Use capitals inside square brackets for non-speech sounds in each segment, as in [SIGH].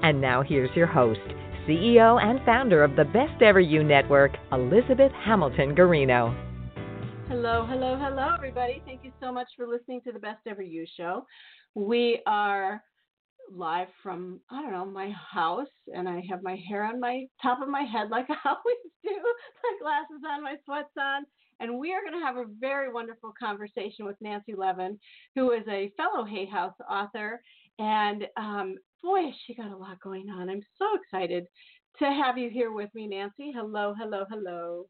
And now here's your host, CEO and founder of the Best Ever You Network, Elizabeth Hamilton Guarino. Hello, hello, hello, everybody. Thank you so much for listening to the Best Ever You show. We are live from, I don't know, my house, and I have my hair on my top of my head like [LAUGHS] I always do, my glasses on, my sweats on, and we are going to have a very wonderful conversation with Nancy Levin, who is a fellow Hay House author. And um, boy, she got a lot going on. I'm so excited to have you here with me, Nancy. Hello, hello, hello.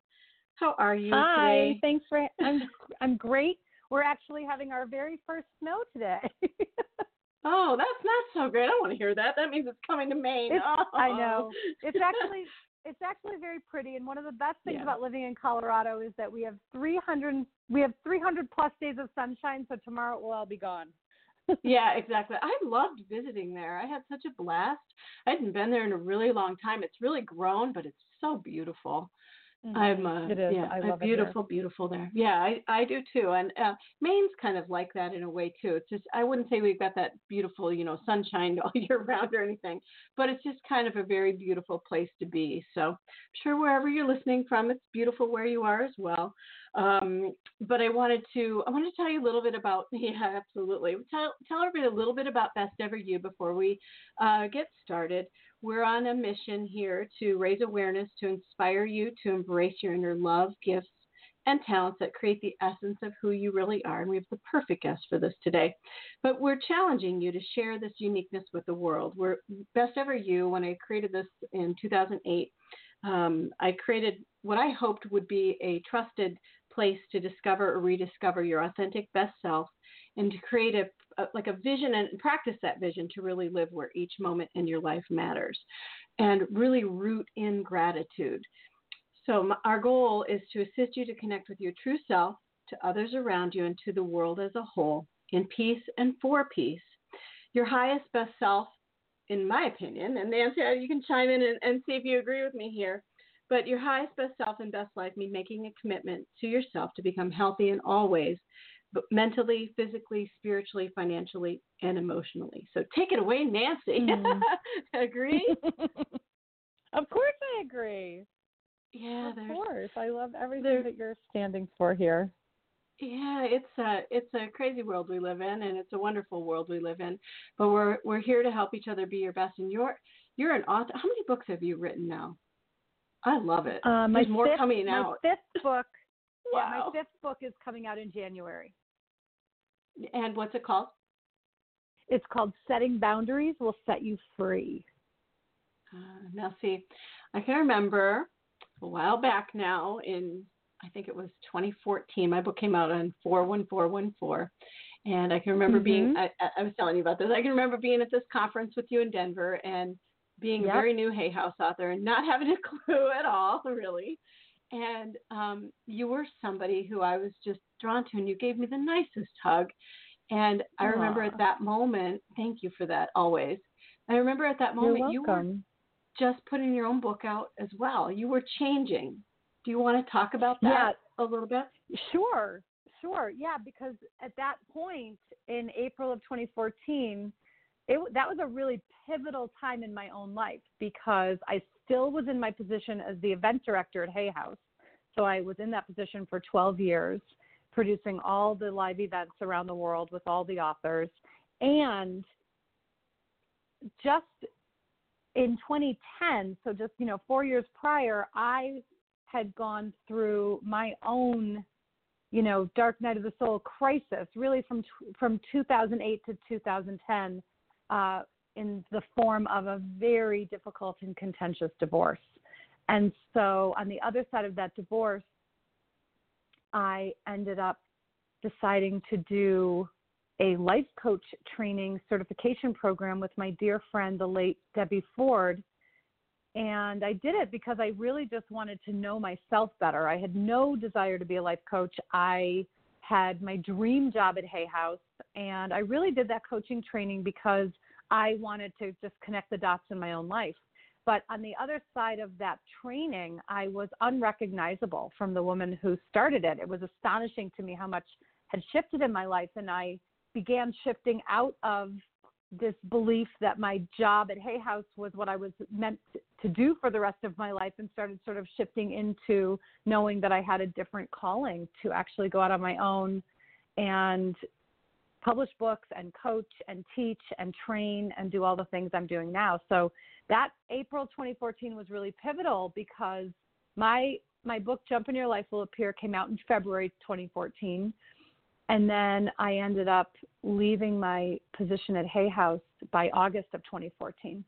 How are you Hi, today? thanks for [LAUGHS] I'm I'm great. We're actually having our very first snow today. [LAUGHS] oh, that's not so great. I want to hear that. That means it's coming to Maine. Oh. I know. Oh. It's actually it's actually very pretty and one of the best things Yeah. about living in Colorado is that we have 300 we have 300 plus days of sunshine so tomorrow it will all be gone. Yeah, exactly. I loved visiting there. I had such a blast. I hadn't been there in a really long time. It's really grown, but it's so beautiful. I'm uh, Mm-hmm. It is. yeah, I love beautiful, beautiful there. Yeah, I, I do too. And uh, Maine's kind of like that in a way too. It's just I wouldn't say we've got that beautiful, you know, sunshine [LAUGHS] all year round or anything, but it's just kind of a very beautiful place to be. So I'm sure wherever you're listening from, it's beautiful where you are as well. Um, but I wanted to I wanted to tell you a little bit about [LAUGHS] yeah, absolutely. Tell tell everybody a little bit about Best Ever You before we uh, get started. We're on a mission here to raise awareness, to inspire you to embrace your inner love, gifts, and talents that create the essence of who you really are. And we have the perfect guest for this today. But we're challenging you to share this uniqueness with the world. We're Best Ever You, when I created this in 2008, um, I created what I hoped would be a trusted place to discover or rediscover your authentic best self and to create a, a like a vision and practice that vision to really live where each moment in your life matters and really root in gratitude. So m- our goal is to assist you to connect with your true self, to others around you, and to the world as a whole in peace and for peace. Your highest best self, in my opinion, and Nancy, you can chime in and, and see if you agree with me here. But your highest best self and best life mean making a commitment to yourself to become healthy in all ways, mentally, physically, spiritually, financially, and emotionally. So take it away, Nancy. Mhm. [LAUGHS] Agree? [LAUGHS] of course I agree. Yeah, of course. I love everything that you're standing for here. Yeah, it's a it's a crazy world we live in, and it's a wonderful world we live in. But we're we're here to help each other be your best. And you're you're an author. How many books have you written now? I love it. Uh, my There's more fifth, coming my fifth book [LAUGHS] yeah, Wow. my fifth book is coming out in January. And what's it called? It's called Setting Boundaries Will Set You Free. Uh, now, see, I can remember a while back now in I think it was 2014. My book came out on 41414, and I can remember being. Mhm. I, I I was telling you about this. I can remember being at this conference with you in Denver and being Yep. a very new Hay House author and not having a [LAUGHS] clue at all, really. And um, you were somebody who I was just drawn to, and you gave me the nicest hug. And I remember at that moment, thank you for that always. I remember at that moment You're were just putting your own book out as well. You were changing. Do you want to talk about that Yeah. a little bit? Sure, sure. Yeah, because at that point in April of 2014, it, that was a really pivotal time in my own life because I still was in my position as the event director at Hay House. So I was in that position for 12 years, producing all the live events around the world with all the authors. And just in 2010, so just, you know, four years prior, I had gone through my own you know dark night of the soul crisis really from from 2008 to 2010 uh, in the form of a very difficult and contentious divorce and so on the other side of that divorce i ended up deciding to do a life coach training certification program with my dear friend, the late Debbie Ford. And I did it because I really just wanted to know myself better. I had no desire to be a life coach. I had my dream job at Hay House, and I really did that coaching training because I wanted to just connect the dots in my own life. But on the other side of that training, I was unrecognizable from the woman who started it. It was astonishing to me how much had shifted in my life, and I began shifting out of this belief that my job at Hay House was what I was meant to do for the rest of my life and started sort of shifting into knowing that I had a different calling to actually go out on my own and publish books and coach and teach and train and do all the things I'm doing now. So that April 2014 was really pivotal because my my book Jump and Your Life Will Appear came out in February 2014 and then I ended up leaving my position at Hay House by August of 2014.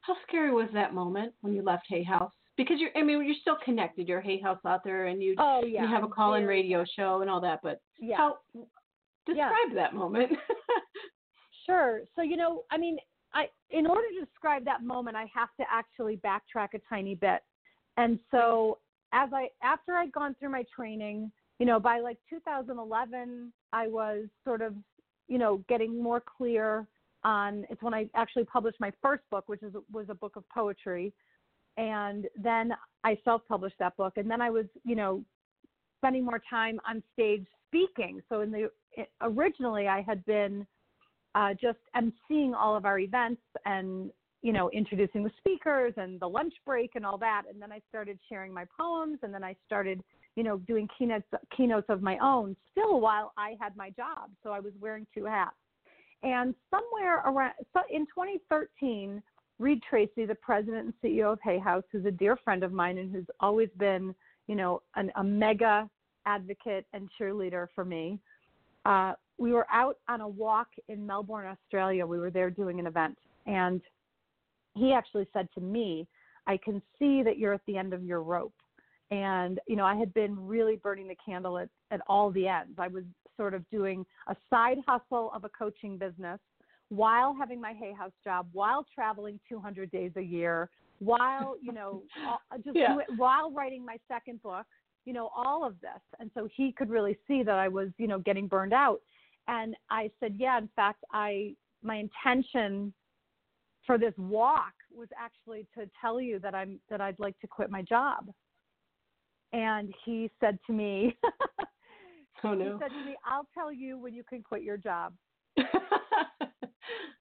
How scary was that moment when you left Hay House? Because you're, I mean, you're still connected. You're a Hay House author, and you, oh, yeah. you have a call-in radio show and all that. But yeah. how describe yeah. that moment? [LAUGHS] sure. So you know, I mean, I in order to describe that moment, I have to actually backtrack a tiny bit. And so, as I after I'd gone through my training, you know, by like 2011, I was sort of, you know, getting more clear on. It's when I actually published my first book, which is was a book of poetry, and then I self-published that book, and then I was, you know, spending more time on stage speaking. So in the originally, I had been uh, just emceeing all of our events and you know introducing the speakers and the lunch break and all that and then i started sharing my poems and then i started you know, doing keynotes keynotes of my own still while I had my job. So I was wearing two hats. And somewhere around so in 2013, Reid Tracy, the president and CEO of Hay House, who's a dear friend of mine and who's always been, you know, an, a mega advocate and cheerleader for me. Uh, we were out on a walk in Melbourne, Australia. We were there doing an event, and he actually said to me, "I can see that you're at the end of your rope." And you know i had been really burning the candle at, at all the ends. I was sort of doing a side hustle of a coaching business while having my hay house job while traveling 200 days a year while you know [LAUGHS] uh, just yeah. while writing my second book you know all of this. And so he could really see that i was you know getting burned out. And i said yeah in fact i my intention for this walk was actually to tell you that i'm that i'd like to quit my job and he said to me, [LAUGHS] "Oh no!" He said to me, "I'll tell you when you can quit your job." [LAUGHS]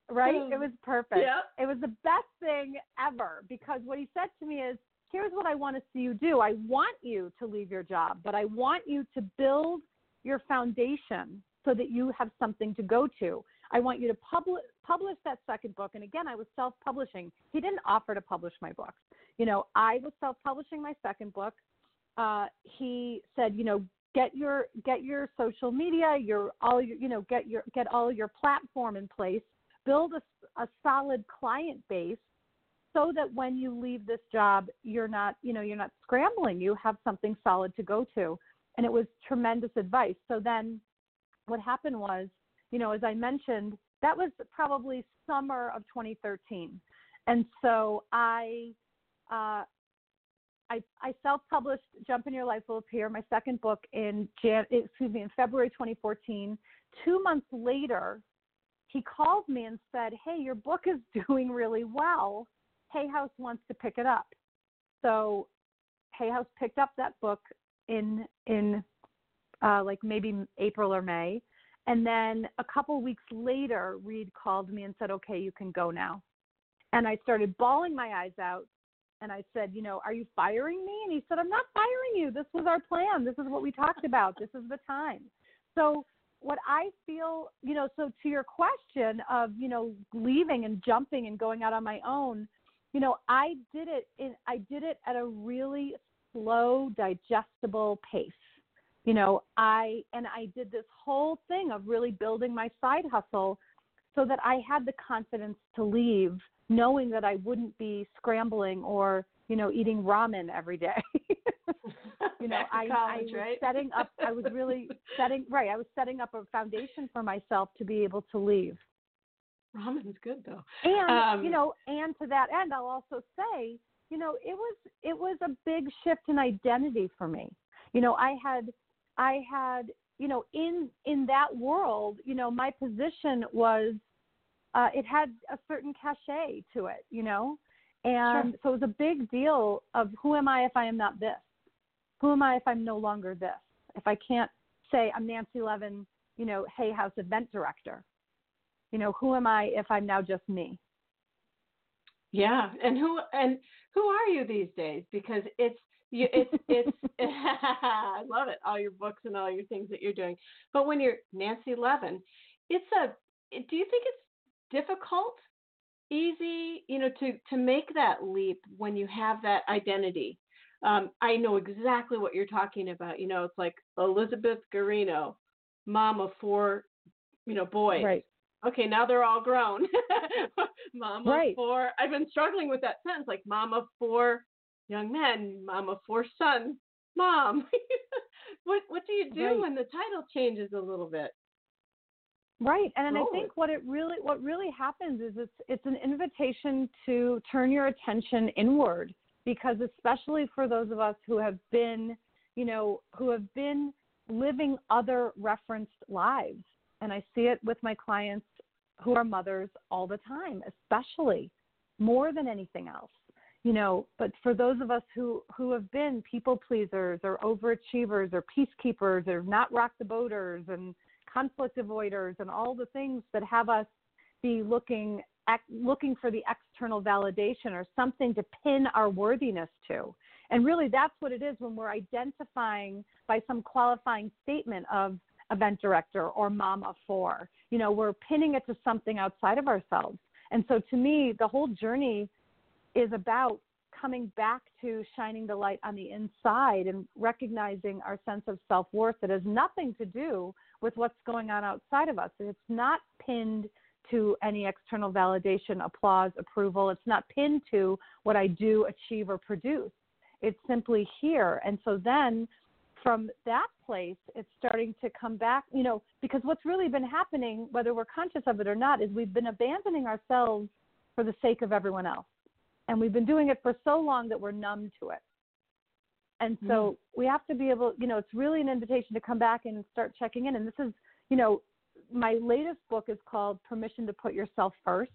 right? Oh. It was perfect. Yeah. It was the best thing ever because what he said to me is, "Here's what I want to see you do. I want you to leave your job, but I want you to build your foundation so that you have something to go to. I want you to publish publish that second book. And again, I was self publishing. He didn't offer to publish my books. You know, I was self publishing my second book uh, he said, you know, get your get your social media, your all your you know get your get all your platform in place, build a, a solid client base, so that when you leave this job, you're not you know you're not scrambling. You have something solid to go to, and it was tremendous advice. So then, what happened was, you know, as I mentioned, that was probably summer of 2013, and so I. Uh, I, I self-published Jump and Your Life Will Appear, my second book in Jan, excuse me, in February 2014. Two months later, he called me and said, "Hey, your book is [LAUGHS] doing really well. Hay House wants to pick it up." So, Hay House picked up that book in in uh, like maybe April or May, and then a couple weeks later, Reid called me and said, "Okay, you can go now." And I started bawling my eyes out and I said, you know, are you firing me? And he said, I'm not firing you. This was our plan. This is what we talked about. This is the time. So what I feel, you know, so to your question of, you know, leaving and jumping and going out on my own, you know, I did it in I did it at a really slow, digestible pace. You know, I and I did this whole thing of really building my side hustle so that I had the confidence to leave knowing that I wouldn't be scrambling or, you know, eating ramen every day. [LAUGHS] You know, I, college, I was right? setting up. I was really [LAUGHS] setting right. I was setting up a foundation for myself to be able to leave. Ramen's good though. And Um, you know, and to that end, I'll also say, you know, it was it was a big shift in identity for me. You know, I had I had you know in in that world, you know, my position was uh, it had a certain cachet to it. You know, and so it was a big deal of who am I if I am not this? Who am I if I'm no longer this? If I can't say I'm Nancy Levin, you know, Hay House event director you know who am i if i'm now just me Yeah, and who and who are you these days? Because it's you, it's it's [LAUGHS] [LAUGHS] I love it, all your books and all your things that you're doing. But when you're Nancy Levin, it's a. Do you think it's difficult, easy, you know, to to make that leap when you have that identity? Um, I know exactly what you're talking about. You know, it's like Elizabeth Guarino, mom of four, you know, boys right okay, now they're all grown. [LAUGHS] mom Right. of four. I've been struggling with that sentence, like mom of four young men, mom of four sons, mom. [LAUGHS] what what do you do Right. when the title changes a little bit? Right and i think what it really what really happens is it's it's an invitation to turn your attention inward because especially for those of us who have been you know who have been living other referenced lives and i see it with my clients who are mothers all the time especially more than anything else you know but for those of us who who have been people pleasers or overachievers or peacekeepers or not rock the boaters and conflict avoiders and all the things that have us be looking looking for the external validation or something to pin our worthiness to. And really that's what it is when we're identifying by some qualifying statement of event director or mom of four. You know we're pinning it to something outside of ourselves. And so to me the whole journey is about coming back to shining the light on the inside and recognizing our sense of self worth that has nothing to do with what's going on outside of us. It's not pinned to any external validation, applause, approval. It's not pinned to what I do, achieve, or produce. It's simply here. And so then from that place, it's starting to come back, you know, because what's really been happening, whether we're conscious of it or not, is we've been abandoning ourselves for the sake of everyone else. And we've been doing it for so long that we're numb to it. And mm-hmm. so we have to be able, you know, it's really an invitation to come back and start checking in. And this is, you know, my latest book is called Permission to Put Yourself First.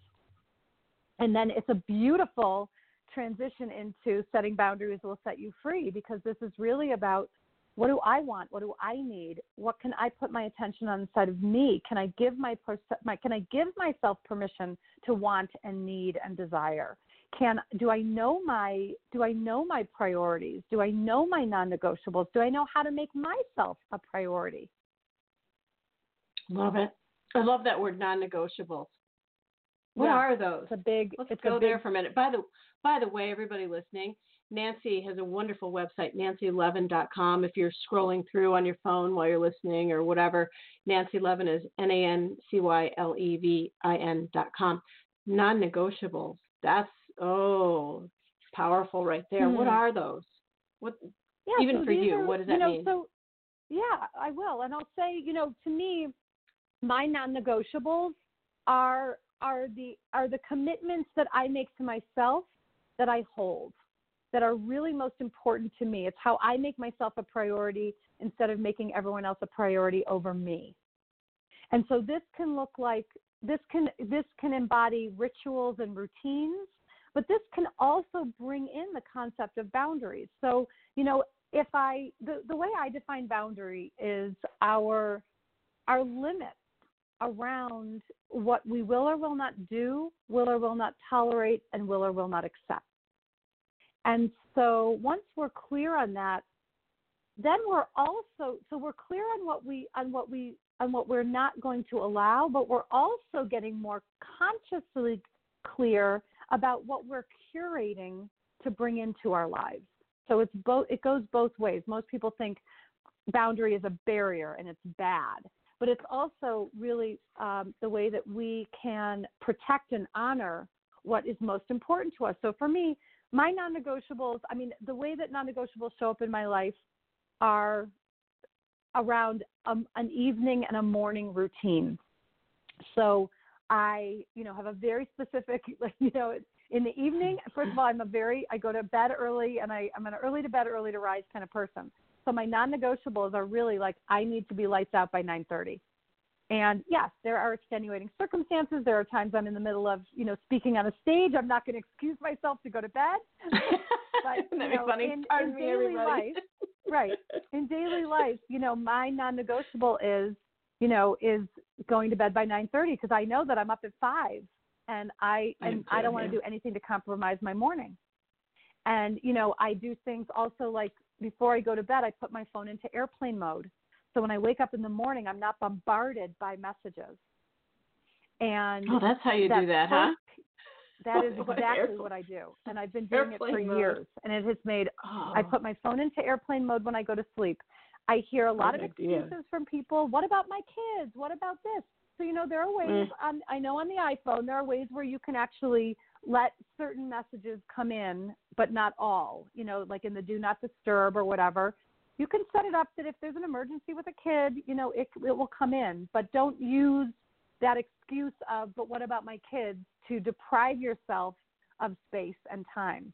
And then it's a beautiful transition into setting boundaries will set you free because this is really about what do I want? What do I need? What can I put my attention on inside of me? Can I give my, my can I give myself permission to want and need and desire? Can do I know my do I know my priorities? Do I know my non-negotiables? Do I know how to make myself a priority? Love it. I love that word non-negotiables. What Yeah. are those? It's a big Let's it's go a big, there for a minute. By the by the way, everybody listening, Nancy has a wonderful website, nancylevin.com. If you're scrolling through on your phone while you're listening or whatever, Nancy Levin is N A N C Y L E V I N dot com. Non negotiables. That's oh powerful right there. What Hmm. are those? What Yeah, Even so for you, are- what does you that know, mean? So, yeah, I will, and I'll say, you know, to me, my non-negotiables are are the are the commitments that I make to myself that I hold, that are really most important to me. It's how I make myself a priority instead of making everyone else a priority over me. And so this can look like this can this can embody rituals and routines, but this can also bring in the concept of boundaries. So, you know, if I the, the way I define boundary is our our limits around what we will or will not do, will or will not tolerate, and will or will not accept. And so once we're clear on that, then we're also so we're clear on what we on what we on what we're not going to allow, but we're also getting more consciously clear about what we're curating to bring into our lives. So it's both it goes both ways. Most people think boundary is a barrier and it's bad, but it's also really um, the way that we can protect and honor what is most important to us. So for me, my non-negotiables, I mean, the way that non-negotiables show up in my life are around um, an evening and a morning routine. So I, you know, have a very specific, [LAUGHS] like, you know, in the evening, first of all, I'm a very, I go to bed early and I, I'm an early to bed, early to rise kind of person. So my non-negotiables are really like, I need to be lights out by 930. And yes, there are extenuating circumstances. There are times I'm in the middle of, you know, speaking on a stage. I'm not going to excuse myself to go to bed. [LAUGHS] but you know, funny? in, in daily life, right? In daily [LAUGHS] life, you know, my non-negotiable is, you know, is going to bed by 9:30 because I know that I'm up at five, and I and I don't want to do anything to compromise my morning. And you know, I do things also like before I go to bed, I put my phone into airplane mode so when I wake up in the morning, I'm not bombarded by messages. And oh, that's how you that do that, huh? That is [LAUGHS] exactly what I do, and I've been doing airplane it for mode. years. And it has made. Oh. I put my phone into airplane mode when I go to sleep. I hear a lot Good of idea. excuses from people. What about my kids? What about this? So you know there are ways. Mm. On, I know on the iPhone there are ways where you can actually let certain messages come in, but not all. You know, like in the do not disturb or whatever you can set it up that if there's an emergency with a kid, you know, it, it will come in, but don't use that excuse of, but what about my kids to deprive yourself of space and time.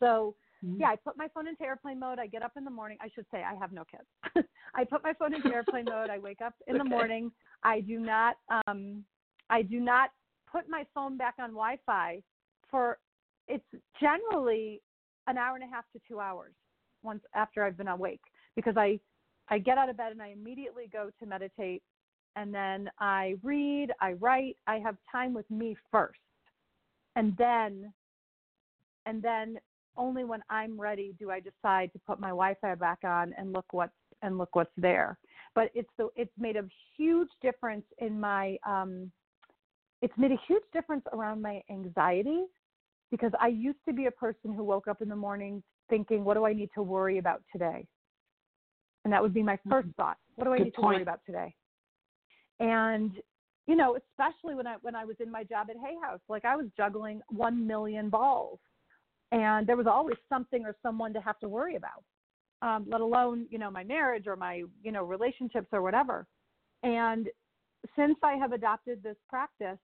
So, Mm-hmm. yeah, I put my phone into airplane mode. I get up in the morning. I should say I have no kids. [LAUGHS] I put my phone into airplane mode. I wake up in the morning. I do not, um, I do not put my phone back on Wi-Fi for. It's generally an hour and a half to two hours once after I've been awake because I I get out of bed and I immediately go to meditate and then I read, I write, I have time with me first. And then and then only when I'm ready do I decide to put my Wi-Fi back on and look what's and look what's there. But it's the it's made a huge difference in my um it's made a huge difference around my anxiety because I used to be a person who woke up in the morning thinking, what do I need to worry about today? And that would be my 1st thought. What do I Good need to worry about today? And you know, especially when I when I was in my job at Hay House, like I was juggling one million balls, and there was always something or someone to have to worry about. Um, let alone you know my marriage or my you know relationships or whatever. And since I have adopted this practice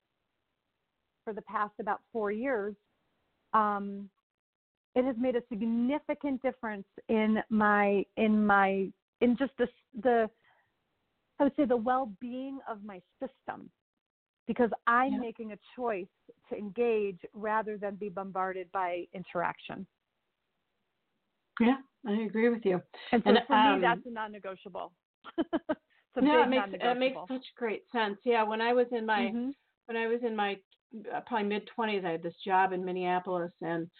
for the past about four years, um, it has made a significant difference in my in my in just the the I would say the well-being of my system because I'm Yeah. making a choice to engage rather than be bombarded by interaction. Yeah, I agree with you. And so And, for um, me, that's a non-negotiable. [LAUGHS] a no, it makes it makes such great sense. Yeah, when I was in my Mhm. when I was in my uh, probably mid twenties, I had this job in Minneapolis, and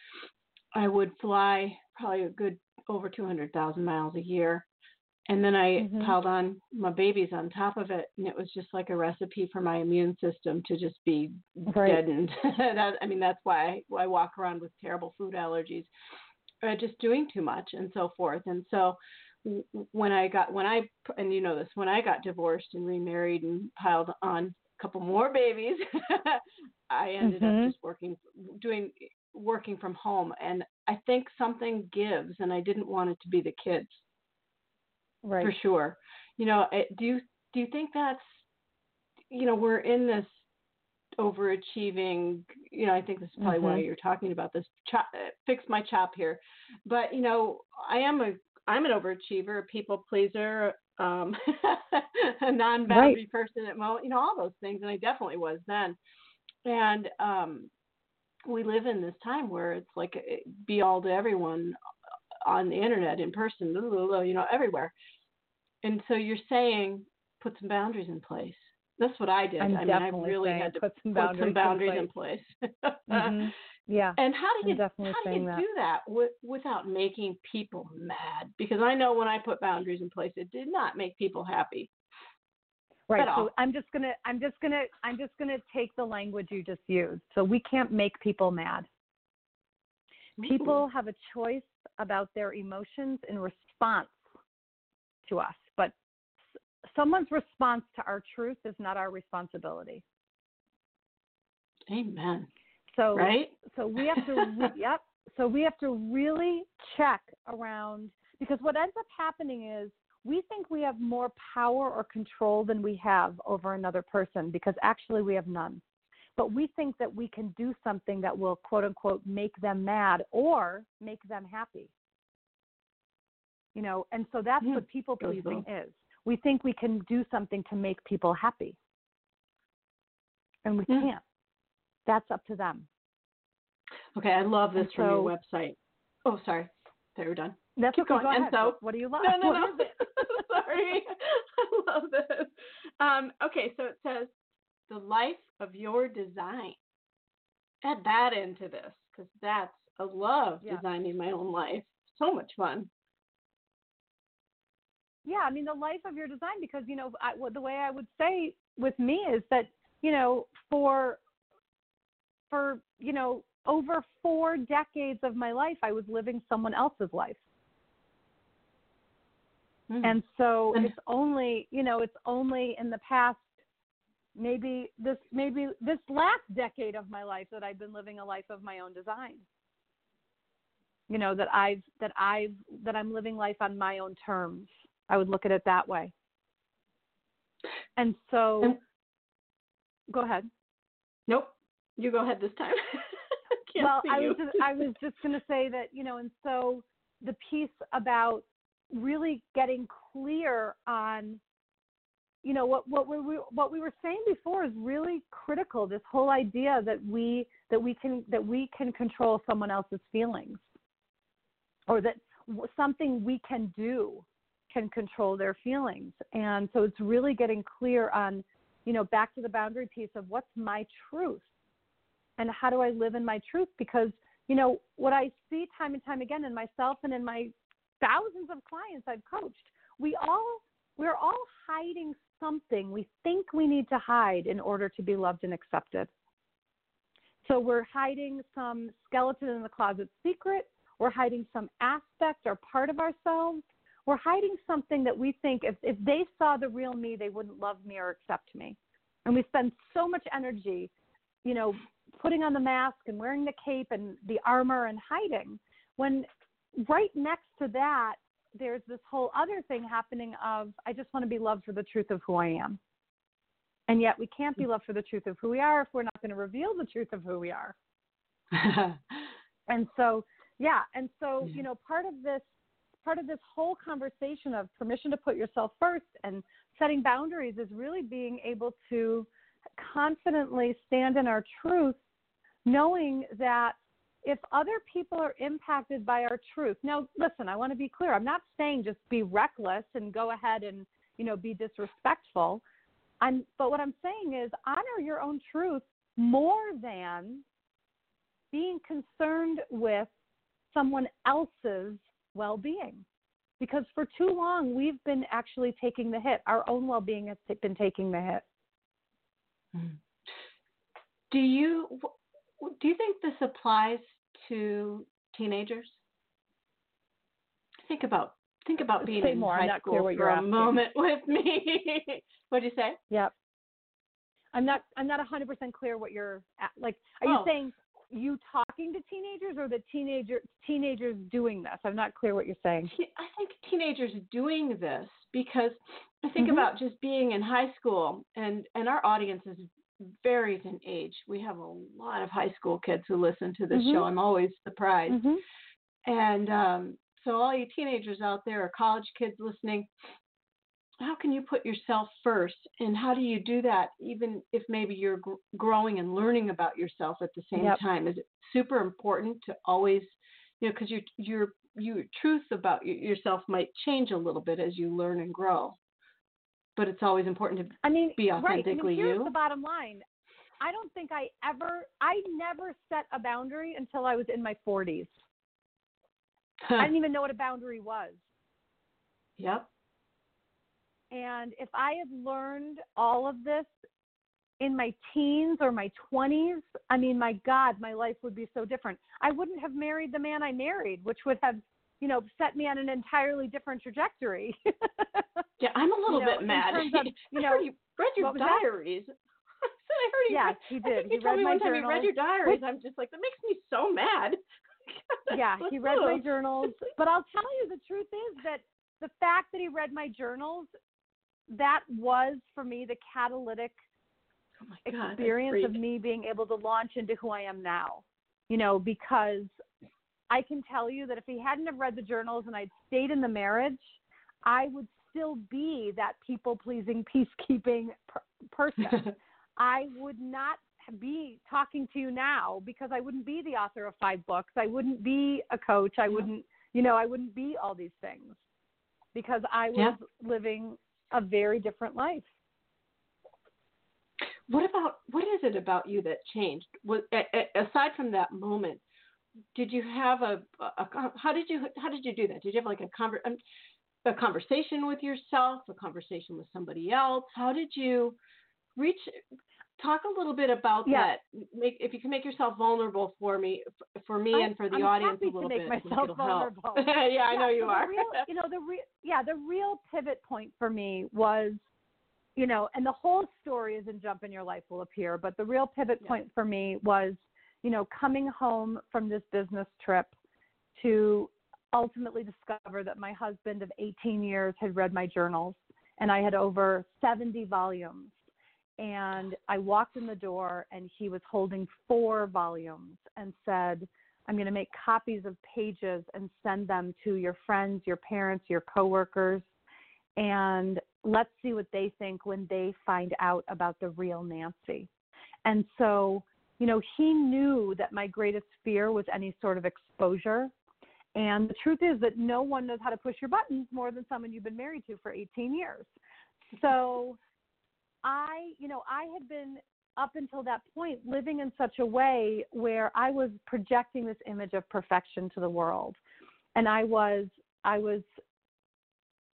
I would fly probably a good over two hundred thousand miles a year, and then I Mhm. piled on my babies on top of it, and it was just like a recipe for my immune system to just be Right. deadened. [LAUGHS] that, I mean, that's why I, why I walk around with terrible food allergies, uh, just doing too much and so forth. And so when I got when I and you know this when I got divorced and remarried and piled on a couple more babies, [LAUGHS] I ended Mhm. up just working doing working from home and I think something gives and I didn't want it to be the kids Right. for sure. You know, do you do you think that's you know we're in this overachieving. You know, I think this is probably why Mhm. you're talking about this. Chop, uh, fix my chop here, but you know, I am a I'm an overachiever, a people pleaser, um, [LAUGHS] a non-boundary person at moment. You know, all those things, and I definitely was then. And um, we live in this time where it's like uh, be all to everyone on the internet, in person, blah, blah, blah, you know, everywhere. And so you're saying put some boundaries in place. That's what I did. I'm I mean, I really had to put some put boundaries, some boundaries in in place. place. Mhm. Yeah. [LAUGHS] And how do you definitely how do you that. do that wi- without making people mad? Because I know when I put boundaries in place, it did not make people happy. Right. at So all. I'm just gonna I'm just gonna I'm just gonna take the language you just used. So we can't make people mad. People have a choice about their emotions in response to us, but someone's response to our truth is not our responsibility. Amen. So Right? so we have to [LAUGHS] re- yep. So we have to really check around Because what ends up happening is we think we have more power or control than we have over another person because actually we have none. But we think that we can do something that will quote unquote make them mad or make them happy. You know, and so that's Hmm. what people pleasing is. We think we can do something to make people happy. And we Hmm. can't. That's up to them. Okay, I love this And from your website. Oh, sorry. There, we're done. That's Keep okay. going. Go And so- what do you love? No, no, no. [LAUGHS] Sorry. [LAUGHS] I love this. Um, okay, so it says the life of your design. Add that into this because that's I love Yeah. designing my own life. So much fun. yeah i mean the life of your design because you know I, the way i would say with me is that you know for for you know over four decades of my life i was living someone else's life Mm. and so it's only you know it's only in the past maybe this maybe this last decade of my life that i've been living a life of my own design. You know that i've that i've that i'm living life on my own terms. I would look at it that way. And so And- go ahead. Nope. You go ahead this time. [LAUGHS] Well i was just, i was just going to say that you know and so the piece about really getting clear on you know what what we what we were saying before is really critical this whole idea that we that we can that we can control someone else's feelings. Or that something we can do can control their feelings. And so it's really getting clear on you know back to the boundary piece of what's my truth? And how do I live in my truth? Because, you know, what I see time and time again in myself and in my thousands of clients I've coached, we all we're all hiding something we think we need to hide in order to be loved and accepted. So we're hiding some skeleton in the closet secret, we're hiding some aspect or part of ourselves. We're hiding something that we think if, if they saw the real me, they wouldn't love me or accept me. And we spend so much energy, you know, putting on the mask and wearing the cape and the armor and hiding when right next to that there's this whole other thing happening of i just want to be loved for the truth of who i am. And yet we can't be loved for the truth of who we are if we're not going to reveal the truth of who we are. [LAUGHS] And so yeah and so you know part of this part of this whole conversation of permission to put yourself first and setting boundaries is really being able to confidently stand in our truth knowing that if other people are impacted by our truth now listen i want to be clear i'm not saying just be reckless and go ahead and you know be disrespectful. I'm but what i'm saying is honor your own truth more than being concerned with someone else's well-being. Because for too long we've been actually taking the hit. Our own well-being has been taking the hit. Hmm. Do you do you think this applies to teenagers? Think about think about being Say in more. High school for a asking. moment [LAUGHS] with me. what did you say? Yep. I'm not. I'm not 100 percent clear what you're at. like. Are you Oh. saying you talking to teenagers or the teenager teenagers doing this? I'm not clear what you're saying. I think teenagers doing this because I think Mhm. about just being in high school and and our audience is varies in age. We have a lot of high school kids who listen to this Mhm. show. I'm always surprised. hmm And um, so, all you teenagers out there or college kids listening, how can you put yourself first? And how do you do that, even if maybe you're gr- growing and learning about yourself at the same Yep. time? Is it super important to always, you know, because your your your truth about yourself might change a little bit as you learn and grow, but it's always important to I mean, Be right. I authentically mean, here's you. the bottom line. I don't think I ever. I never set a boundary until I was in my 40s. I didn't even know what a boundary was. yep. And if I had learned all of this in my teens or my 20s, I mean, my God, my life would be so different. I wouldn't have married the man I married, which would have, you know, set me on an entirely different trajectory. [LAUGHS] Yeah, I'm a little You know, bit mad. [LAUGHS] of, you know, you read your what was that? diaries. [LAUGHS] I heard you yes, read he I did. he told read me my one time journal. you read your diaries. I'm just like, that makes me so mad. yeah, he read my journals. But I'll tell you the truth is that the fact that he read my journals, that was for me the catalytic oh God, experience of me being able to launch into who I am now. You know, because I can tell you that if he hadn't have read the journals and I'd stayed in the marriage, I would still be that people pleasing, peacekeeping per- person. [LAUGHS] I would not be talking to you now because I wouldn't be the author of five books. I wouldn't be a coach. I wouldn't, you know, I wouldn't be all these things because I was yeah. living a very different life. What about what is it about you that changed? Was, aside from that moment, did you have a, a, how did you how did you do that? Did you have like a conver- um, a conversation with yourself, a conversation with somebody else? How did you reach talk a little bit about yeah. that. Make if you can make yourself vulnerable for me, for me, I, and for the I'm audience a little to make bit. Myself vulnerable. [LAUGHS] yeah, I know you so are. Real, you know the real, yeah, the real pivot point for me was, you know, and the whole story is in Jump and Your Life will appear, but the real pivot yeah. point for me was, you know, coming home from this business trip to ultimately discover that my husband of 18 years had read my journals and I had over 70 volumes and I walked in the door and he was holding four volumes and said, I'm going to make copies of pages and send them to your friends, your parents, your coworkers, and let's see what they think when they find out about the real Nancy. And so, you know, he knew that my greatest fear was any sort of exposure. And the truth is that no one knows how to push your buttons more than someone you've been married to for 18 years. So, I, you know, I had been up until that point living in such a way where I was projecting this image of perfection to the world. And I was I was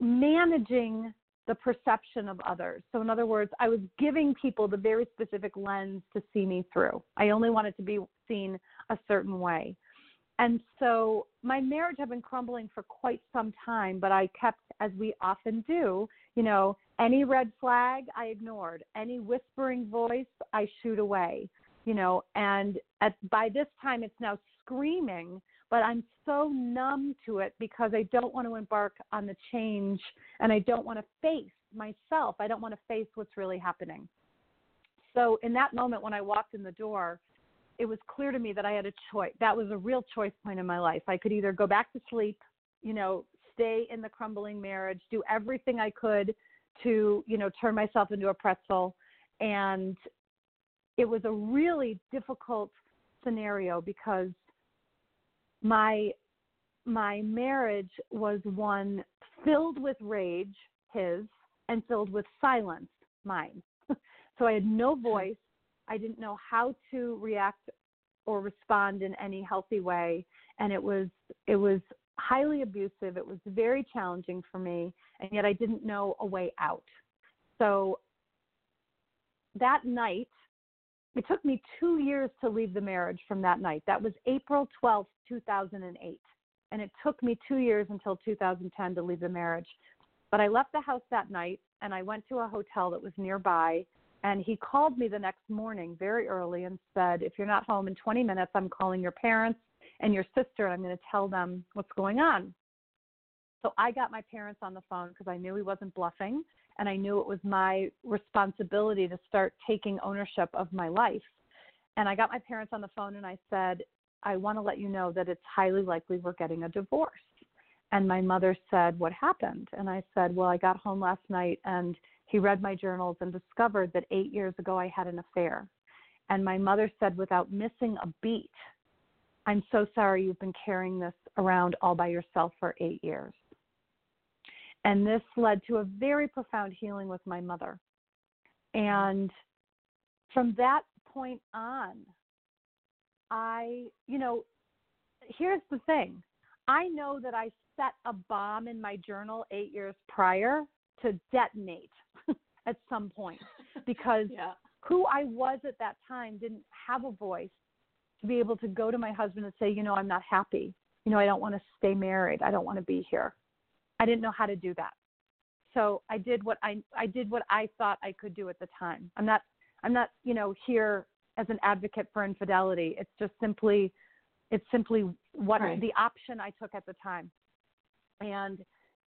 managing the perception of others. So in other words, I was giving people the very specific lens to see me through. I only wanted to be seen a certain way. And so my marriage had been crumbling for quite some time, but I kept, as we often do, you know, any red flag I ignored, any whispering voice I shoot away, you know, and at by this time it's now screaming, but I'm so numb to it because I don't want to embark on the change and I don't want to face myself. I don't want to face what's really happening. So in that moment when I walked in the door, it was clear to me that I had a choice. That was a real choice point in my life. I could either go back to sleep, you know, stay in the crumbling marriage, do everything I could to, you know, turn myself into a pretzel. And it was a really difficult scenario because my my marriage was one filled with rage, his, and filled with silence, mine. [LAUGHS] so I had no hmm. voice. I didn't know how to react or respond in any healthy way. And it was it was highly abusive. It was very challenging for me. And yet I didn't know a way out. So that night it took me 2 years to leave the marriage from that night. That was April 12th 2008 and it took me 2 years until 2010 to leave the marriage. But I left the house that night and I went to a hotel that was nearby. And he called me the next morning very early and said, If you're not home in 20 minutes, I'm calling your parents and your sister, and I'm going to tell them what's going on. So I got my parents on the phone because I knew he wasn't bluffing and I knew it was my responsibility to start taking ownership of my life. And I got my parents on the phone and I said, I want to let you know that it's highly likely we're getting a divorce. And my mother said, What happened? And I said, Well, I got home last night and he read my journals and discovered that eight years ago I had an affair. And my mother said, without missing a beat, I'm so sorry you've been carrying this around all by yourself for eight years. And this led to a very profound healing with my mother. And from that point on, I, you know, here's the thing I know that I set a bomb in my journal eight years prior to detonate [LAUGHS] at some point [LAUGHS] because yeah. who I was at that time didn't have a voice to be able to go to my husband and say, you know, I'm not happy. You know, I don't want to stay married. I don't want to be here. I didn't know how to do that. So I did what I I did what I thought I could do at the time. I'm not I'm not, you know, here as an advocate for infidelity. It's just simply It's simply what Right. the option I took at the time. And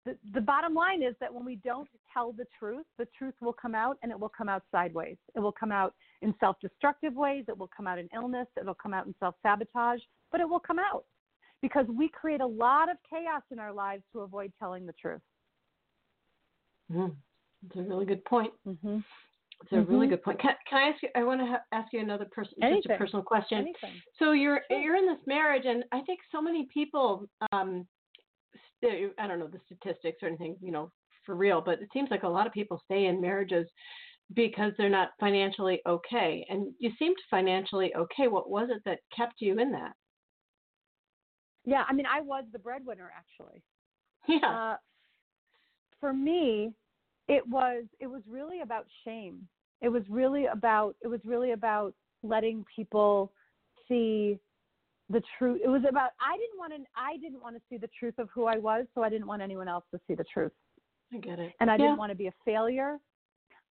the, the bottom line is that when we don't tell the truth, the truth will come out and it will come out sideways. It will come out in self destructive ways, it will come out in illness, it'll come out in self sabotage, but it will come out because we create a lot of chaos in our lives to avoid telling the truth. Mm. It's a really good point. Mm-hmm. It's a really Mhm. good point. Can, can I ask you? I want to ha- ask you another person, just a personal question. Anything. So you're Sure. you're in this marriage, and I think so many people, um, st- I don't know the statistics or anything, you know, for real, but it seems like a lot of people stay in marriages because they're not financially okay. And you seemed financially okay. What was it that kept you in that? Yeah, I mean, I was the breadwinner actually. Yeah. Uh, for me, it was it was really about shame. It was really about it was really about letting people see the truth. It was about I didn't want to I didn't want to see the truth of who I was, so I didn't want anyone else to see the truth. I get it. And I yeah. didn't want to be a failure.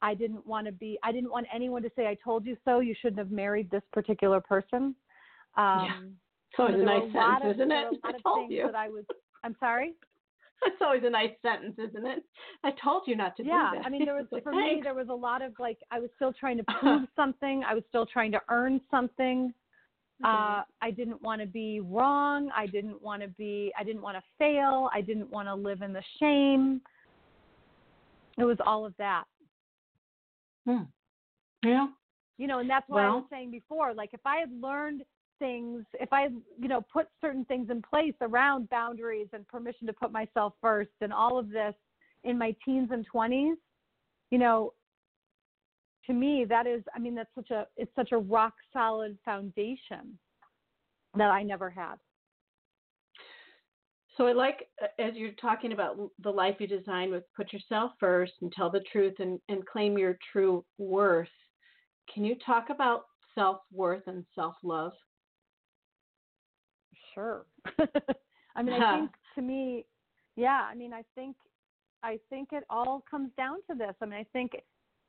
I didn't want to be I didn't want anyone to say I told you so. You shouldn't have married this particular person. Um It's always so a nice sentence, of- isn't it? I told you. that I was I'm sorry? It's always a nice sentence, isn't it? I told you not to yeah do that. Yeah, I mean there [LAUGHS] was like, for me there was a lot of like i was still trying to [LAUGHS] prove something i was still trying to earn something uh i didn't want to be wrong i didn't want to be i didn't want to fail i didn't want to live in the shame it was all of that Hmm. Yeah. you know and that's why i was saying before like if i had learned things if i you know put certain things in place around boundaries and permission to put myself first and all of this in my teens and 20s you know to me that is i mean that's such a it's such a rock solid foundation that i never had So I like as you're talking about the life you design with put yourself first and tell the truth and, and claim your true worth. Can you talk about self worth and self love? Sure. [LAUGHS] I mean i think to me yeah i mean i think i think it all comes down to this. I mean i think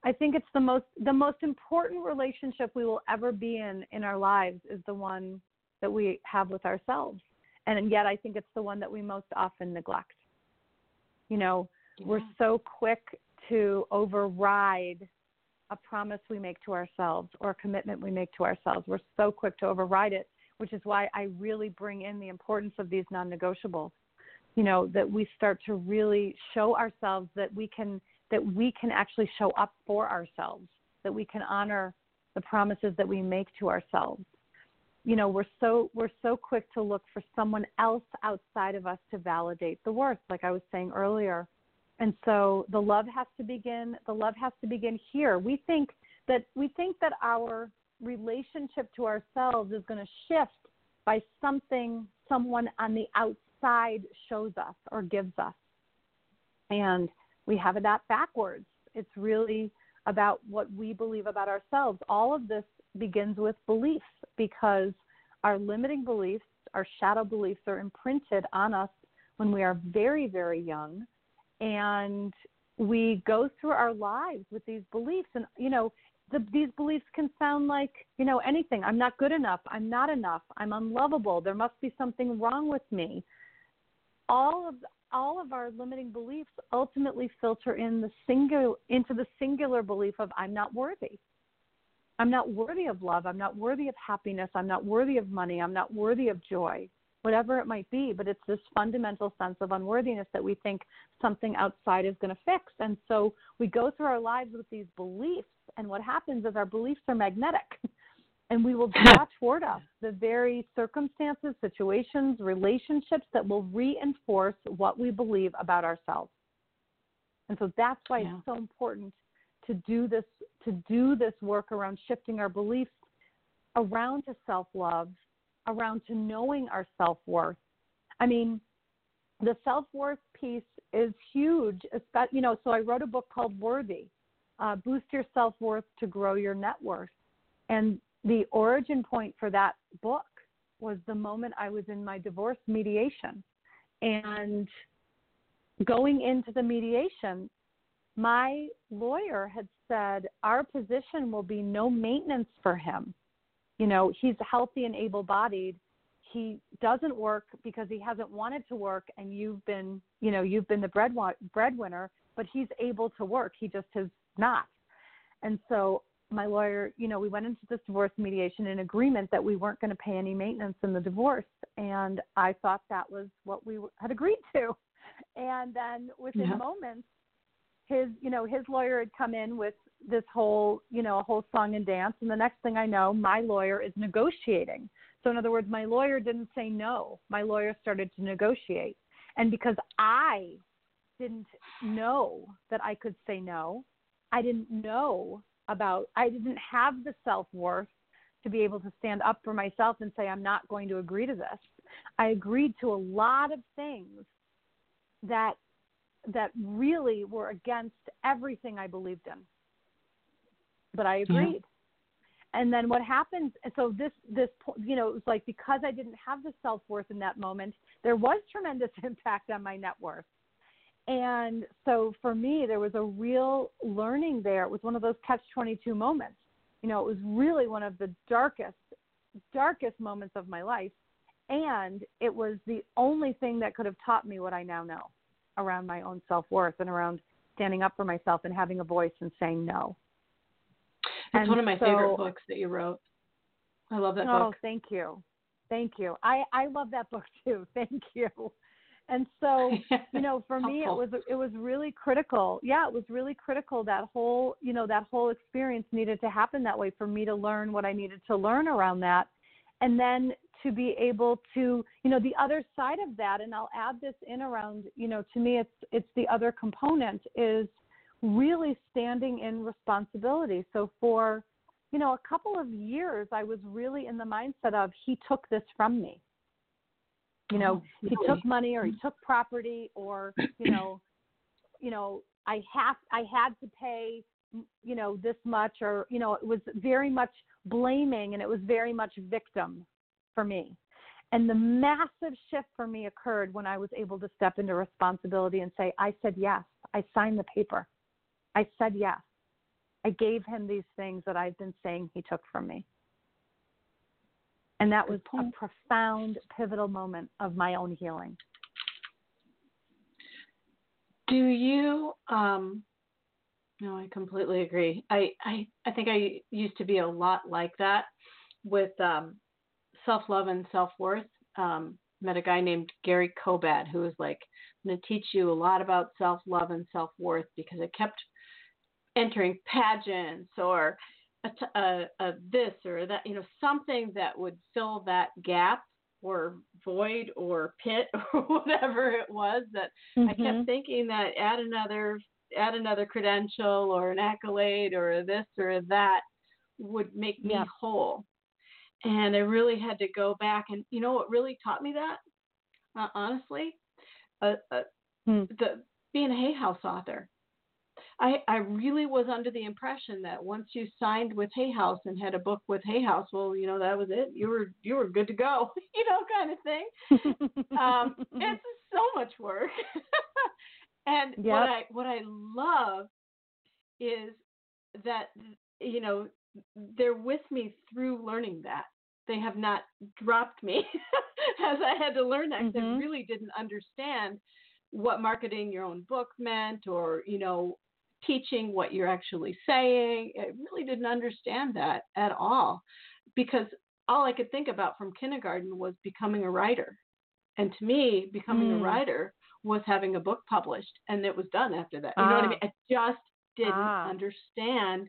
i think it's the most the most important relationship we will ever be in in our lives is the one that we have with ourselves. And yet i think it's the one that we most often neglect. You know we're so quick to override a promise we make to ourselves or a commitment we make to ourselves. We're so quick to override it, which is why I really bring in the importance of these non negotiables. You know, that we start to really show ourselves that we can that we can actually show up for ourselves, that we can honor the promises that we make to ourselves. You know, we're so we're so quick to look for someone else outside of us to validate the worth, like I was saying earlier and so the love has to begin the love has to begin here we think that we think that our relationship to ourselves is going to shift by something someone on the outside shows us or gives us. And we have that backwards. It's really about what we believe about ourselves. All of this begins with beliefs because our limiting beliefs our shadow beliefs are imprinted on us when we are very very young. And we go through our lives with these beliefs. And you know the, these beliefs can sound like you know anything. I'm not good enough. I'm not enough. I'm unlovable. There must be something wrong with me. All of all of our limiting beliefs ultimately filter in the singular into the singular belief of i'm not worthy. I'm not worthy of love. I'm not worthy of happiness. I'm not worthy of money. I'm not worthy of joy whatever it might be, but it's this fundamental sense of unworthiness that we think something outside is going to fix. And so we go through our lives with these beliefs, and what happens is our beliefs are magnetic. [LAUGHS] And we will [LAUGHS] draw toward us the very circumstances, situations, relationships that will reinforce what we believe about ourselves. And so that's why Yeah. it's so important to do this to do this work around shifting our beliefs around to self-love around to knowing our self worth. I mean, the self worth piece is huge. You know, so I wrote a book called Worthy uh, Boost Your Self Worth to Grow Your Net Worth. And the origin point for that book was the moment I was in my divorce mediation. And going into the mediation, my lawyer had said, Our position will be no maintenance for him you know he's healthy and able bodied he doesn't work because he hasn't wanted to work and you've been you know you've been the bread breadwinner but he's able to work. He just has not. And so my lawyer you know we went into this divorce mediation in agreement that we weren't going to pay any maintenance in the divorce and i thought that was what we had agreed to. And then within yeah. moments his you know his lawyer had come in with this whole you know a whole song and dance and the next thing i know my lawyer is negotiating. So in other words my lawyer didn't say no. My lawyer started to negotiate. And because i didn't know that i could say no i didn't know about i didn't have the self-worth to be able to stand up for myself and say i'm not going to agree to this. I agreed to a lot of things that that really were against everything I believed in. But I agreed. Yeah. And then what happens? So this this you know it was like because I didn't have the self worth in that moment, there was tremendous [LAUGHS] impact on my net worth. And so for me, there was a real learning there. It was one of those catch twenty two moments. You know, it was really one of the darkest darkest moments of my life, and it was the only thing that could have taught me what I now know around my own self worth and around standing up for myself and having a voice and saying no. It's one of my so, favorite books that you wrote. I love that oh, book. Oh, thank you. Thank you. I, I love that book [LAUGHS] too. Thank you. And so, you know, [LAUGHS] for me it was it was really critical. Yeah, it was really critical that whole, you know, that whole experience needed to happen that way for me to learn what I needed to learn around that. And then to be able to you know the other side of that and i'll add this in around you know to me it's it's the other component is really standing in responsibility so for you know a couple of years i was really in the mindset of he took this from me you know oh, he took money or he mm-hmm. took property or you know [CLEARS THROAT] you know i have i had to pay you know this much or you know it was very much blaming and it was very much victim for me. And the massive shift for me occurred when I was able to step into responsibility and say, I said yes. I signed the paper. I said yes. I gave him these things that I've been saying he took from me. And that was a profound, pivotal moment of my own healing. Do you um no, I completely agree. I, I I think I used to be a lot like that with um self love and self worth. Um, met a guy named Gary Kobad who was like, I'm going to teach you a lot about self love and self worth because I kept entering pageants or a, a, a this or that, you know, something that would fill that gap or void or pit [LAUGHS] or whatever it was that mm-hmm. I kept mm-hmm. thinking that add another add another credential or an accolade or this or that would make me yeah. whole and I really had to go back. And you know what really taught me that? Uh, honestly, uh, uh, hmm. the being a Hay House author. I, I really was under the impression that once you signed with Hay House and had a book with Hay House, well, you know that was it. You were you were good to go, [LAUGHS] you know, kind of thing. um, it's [LAUGHS] so much work. [LAUGHS] and yep. what I what I love is that you know they're with me through learning that they have not dropped me as I had to learn that because mm-hmm. I really didn't understand what marketing your own book meant or, you know, teaching what you're actually saying. I really didn't understand that at all because all I could think about from kindergarten was becoming a writer. And to me, becoming mm. a writer was having a book published and it was done after that. You ah. know what I ah. mean? I just didn't ah. understand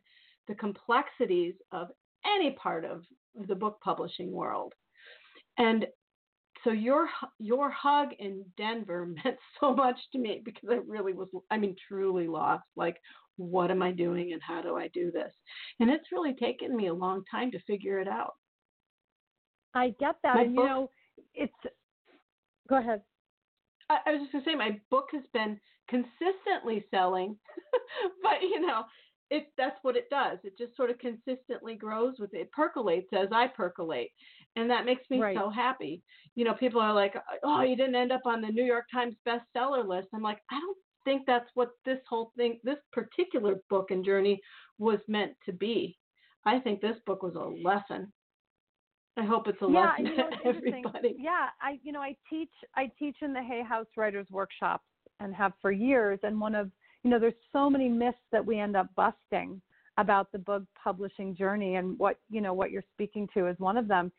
the complexities of any part of the book publishing world. And so your your hug in Denver [LAUGHS] meant so much to me because I really was I mean truly lost like what am I doing and how do I do this? And it's really taken me a long time to figure it out. I get that. My and book, you know, it's go ahead. I, I was just gonna say my book has been consistently selling, [LAUGHS] but you know, it that's what it does. It just sort of consistently grows with it. it percolates as I percolate. And that makes me right. so happy. You know, people are like, "Oh, you didn't end up on the New York Times bestseller list." I'm like, "I don't think that's what this whole thing this particular book and journey was meant to be. I think this book was a lesson." I hope it's a yeah, lesson you know, [LAUGHS] to everybody. Yeah, I you know I teach I teach in the Hay House Writers Workshops and have for years. And one of you know there's so many myths that we end up busting about the book publishing journey, and what you know what you're speaking to is one of them.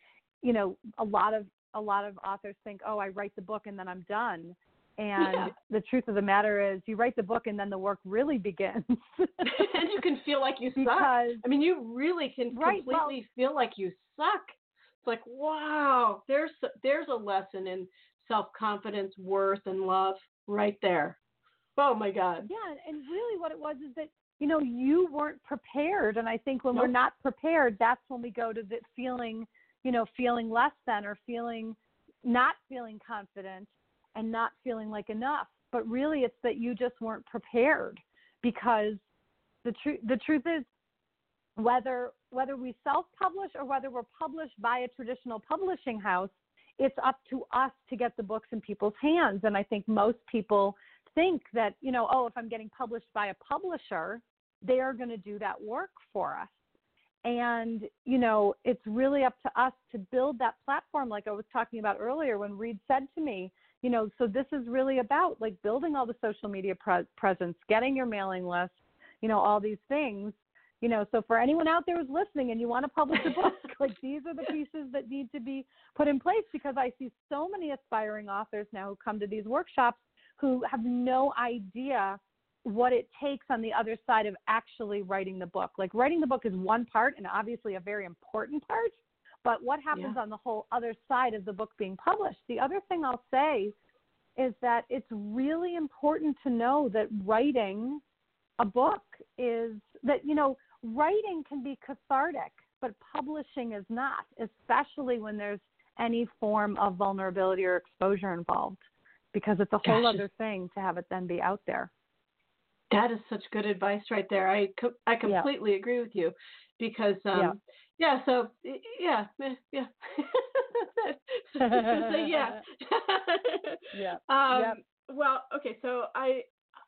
You know, a lot of a lot of authors think, oh, I write the book and then I'm done. And Yeah. the truth of the matter is, you write the book and then the work really begins. [LAUGHS] and you can feel like you suck. because I mean, you really can Right, well- completely feel like you suck. It's like, wow, there's there's a lesson in self confidence, worth, and love right there. Oh my God. Yeah, and really what it was is that you know you weren't prepared, and I think when we're not prepared, that's when we go to the feeling, you know, feeling less than or feeling not feeling confident and not feeling like enough. But really, it's that you just weren't prepared because the truth the truth is whether whether we self-publish or whether we're published by a traditional publishing house, it's up to us to get the books in people's hands. And I think most people think that, you know, oh, if I'm getting published by a publisher, they are going to do that work for us. And, you know, it's really up to us to build that platform, like I was talking about earlier when Reid said to me, you know, so this is really about like building all the social media pre- presence, getting your mailing list, you know, all these things. You know, so for anyone out there who's listening and you want to publish a book, [LAUGHS] like these are the pieces that need to be put in place because I see so many aspiring authors now who come to these workshops who have no idea what it takes on the other side of actually writing the book. Like writing the book is one part and obviously a very important part, but what happens Yeah. on the whole other side of the book being published? The other thing I'll say is that it's really important to know that writing a book is that you know writing can be cathartic but publishing is not especially when there's any form of vulnerability or exposure involved because it's a whole Gosh, other thing to have it then be out there That is such good advice right there. I co- I Yeah. completely agree with you because um Yeah. yeah, so yeah, yeah. [LAUGHS] Say yeah. [LAUGHS] yeah [LAUGHS] Um, Yep. Well, okay, so I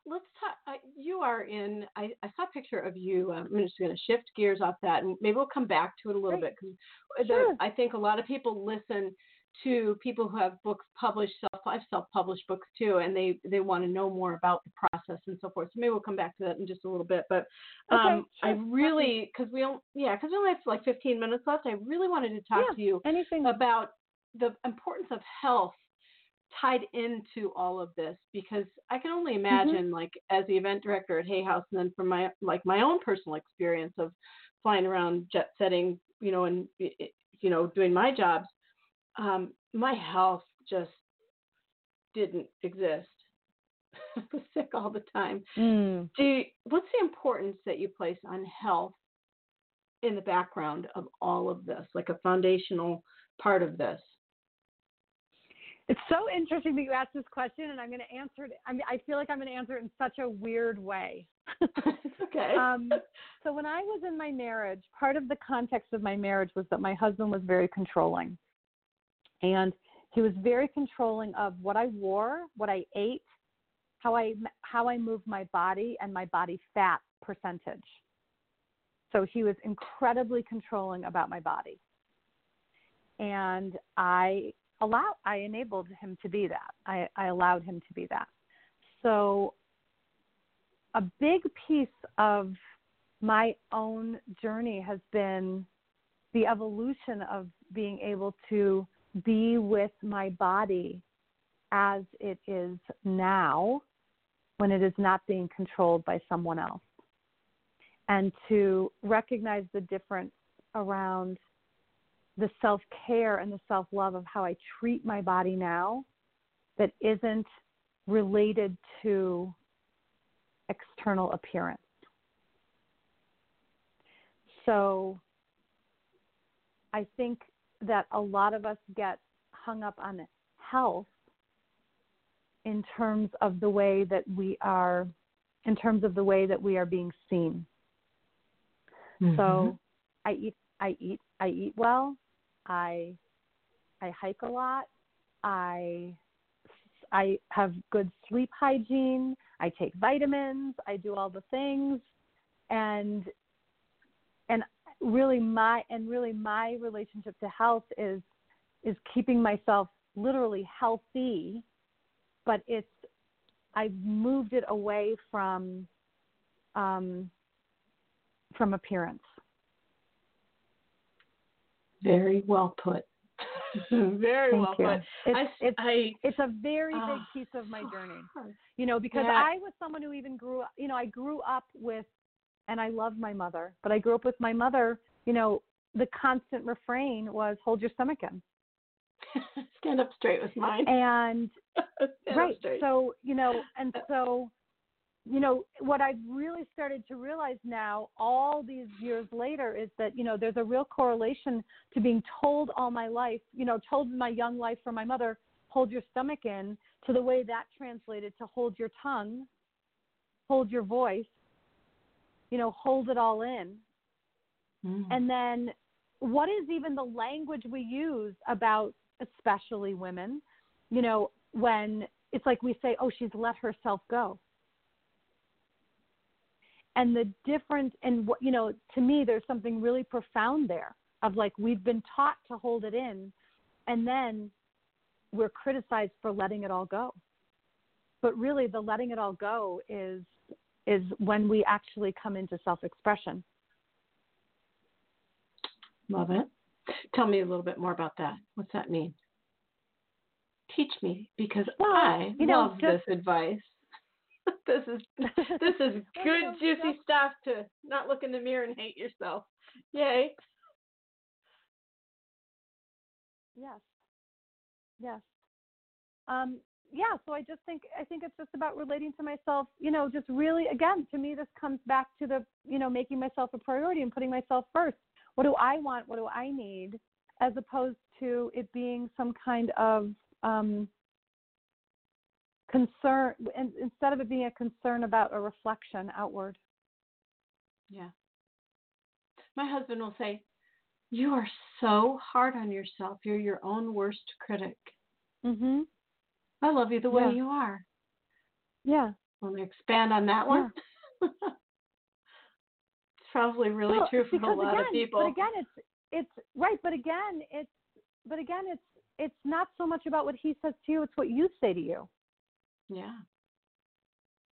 let's talk. You are in. I, I saw a picture of you. Um, I'm just going to shift gears off that, and maybe we'll come back to it a little Great. bit because Sure. I think a lot of people listen to people who have books published. Self, I've self-published books too, and they they want to know more about the process and so forth. So maybe we'll come back to that in just a little bit. But Okay, um, I really because we don't. Yeah, because we only have like 15 minutes left. I really wanted to talk Yeah. to you anything about the importance of health tied into all of this because I can only Mm-hmm. imagine like as the event director at Hay House and then from my like my own personal experience of flying around jet setting, you know, and you know, doing my jobs, um, my health just didn't exist. [LAUGHS] I was sick all the time. Mm. Do you, what's the importance that you place on health in the background of all of this, like a foundational part of this? It's so interesting that you asked this question, and I'm going to answer it. I mean, I feel like I'm going to answer it in such a weird way. [LAUGHS] okay. [LAUGHS] um, so when I was in my marriage, part of the context of my marriage was that my husband was very controlling, and he was very controlling of what I wore, what I ate, how I how I moved my body, and my body fat percentage. So he was incredibly controlling about my body, and I allow I enabled him to be that. I, I allowed him to be that. So a big piece of my own journey has been the evolution of being able to be with my body as it is now when it is not being controlled by someone else. And to recognize the difference around the self care and the self love of how I treat my body now that isn't related to external appearance. So I think that a lot of us get hung up on health in terms of the way that we are in terms of the way that we are being seen. So mm-hmm. I eat I eat I eat well. I I hike a lot. I I have good sleep hygiene. I take vitamins. I do all the things, and and really my and really my relationship to health is is keeping myself literally healthy, but it's I've moved it away from um, from appearance. Very well put. [LAUGHS] very Thank well you. put. It's, I, it's, I, it's a very Ah, big piece of my journey. You know, because Yeah. I was someone who even grew up, you know, I grew up with, and I love my mother, but I grew up with my mother, you know, the constant refrain was hold your stomach in. [LAUGHS] Stand up straight with mine. And [LAUGHS] right so you know and so you know what i've really started to realize now all these years later is that you know there's a real correlation to being told all my life you know told in my young life from my mother hold your stomach in to the way that translated to hold your tongue hold your voice you know hold it all in. Mm. and then what is even the language we use about especially women you know when it's like we say oh she's let herself go. And the difference and what you know to me there's something really profound there of like we've been taught to hold it in and then we're criticized for letting it all go. But really the letting it all go is is when we actually come into self expression Love it. Tell me a little bit more about that. What's that mean? Teach me because Well, I you know, love just- this advice. [LAUGHS] this is [LAUGHS] this is good juicy stuff to not look in the mirror and hate yourself. Yay. Yes. Yes. Um, yeah, so I just think I think it's just about relating to myself, you know, just really again, to me this comes back to the, you know, making myself a priority and putting myself first. What do I want? What do I need? As opposed to it being some kind of um concern and instead of it being a concern about a reflection outward. Yeah. My husband will say, You are so hard on yourself. You're your own worst critic. Mhm. I love you the way Yeah. you are. Yeah. Want to expand on that one? Yeah. [LAUGHS] it's probably really Well, true for a lot again, of people. But again, it's it's right. But again, it's but again, it's it's not so much about what he says to you; it's what you say to you. Yeah.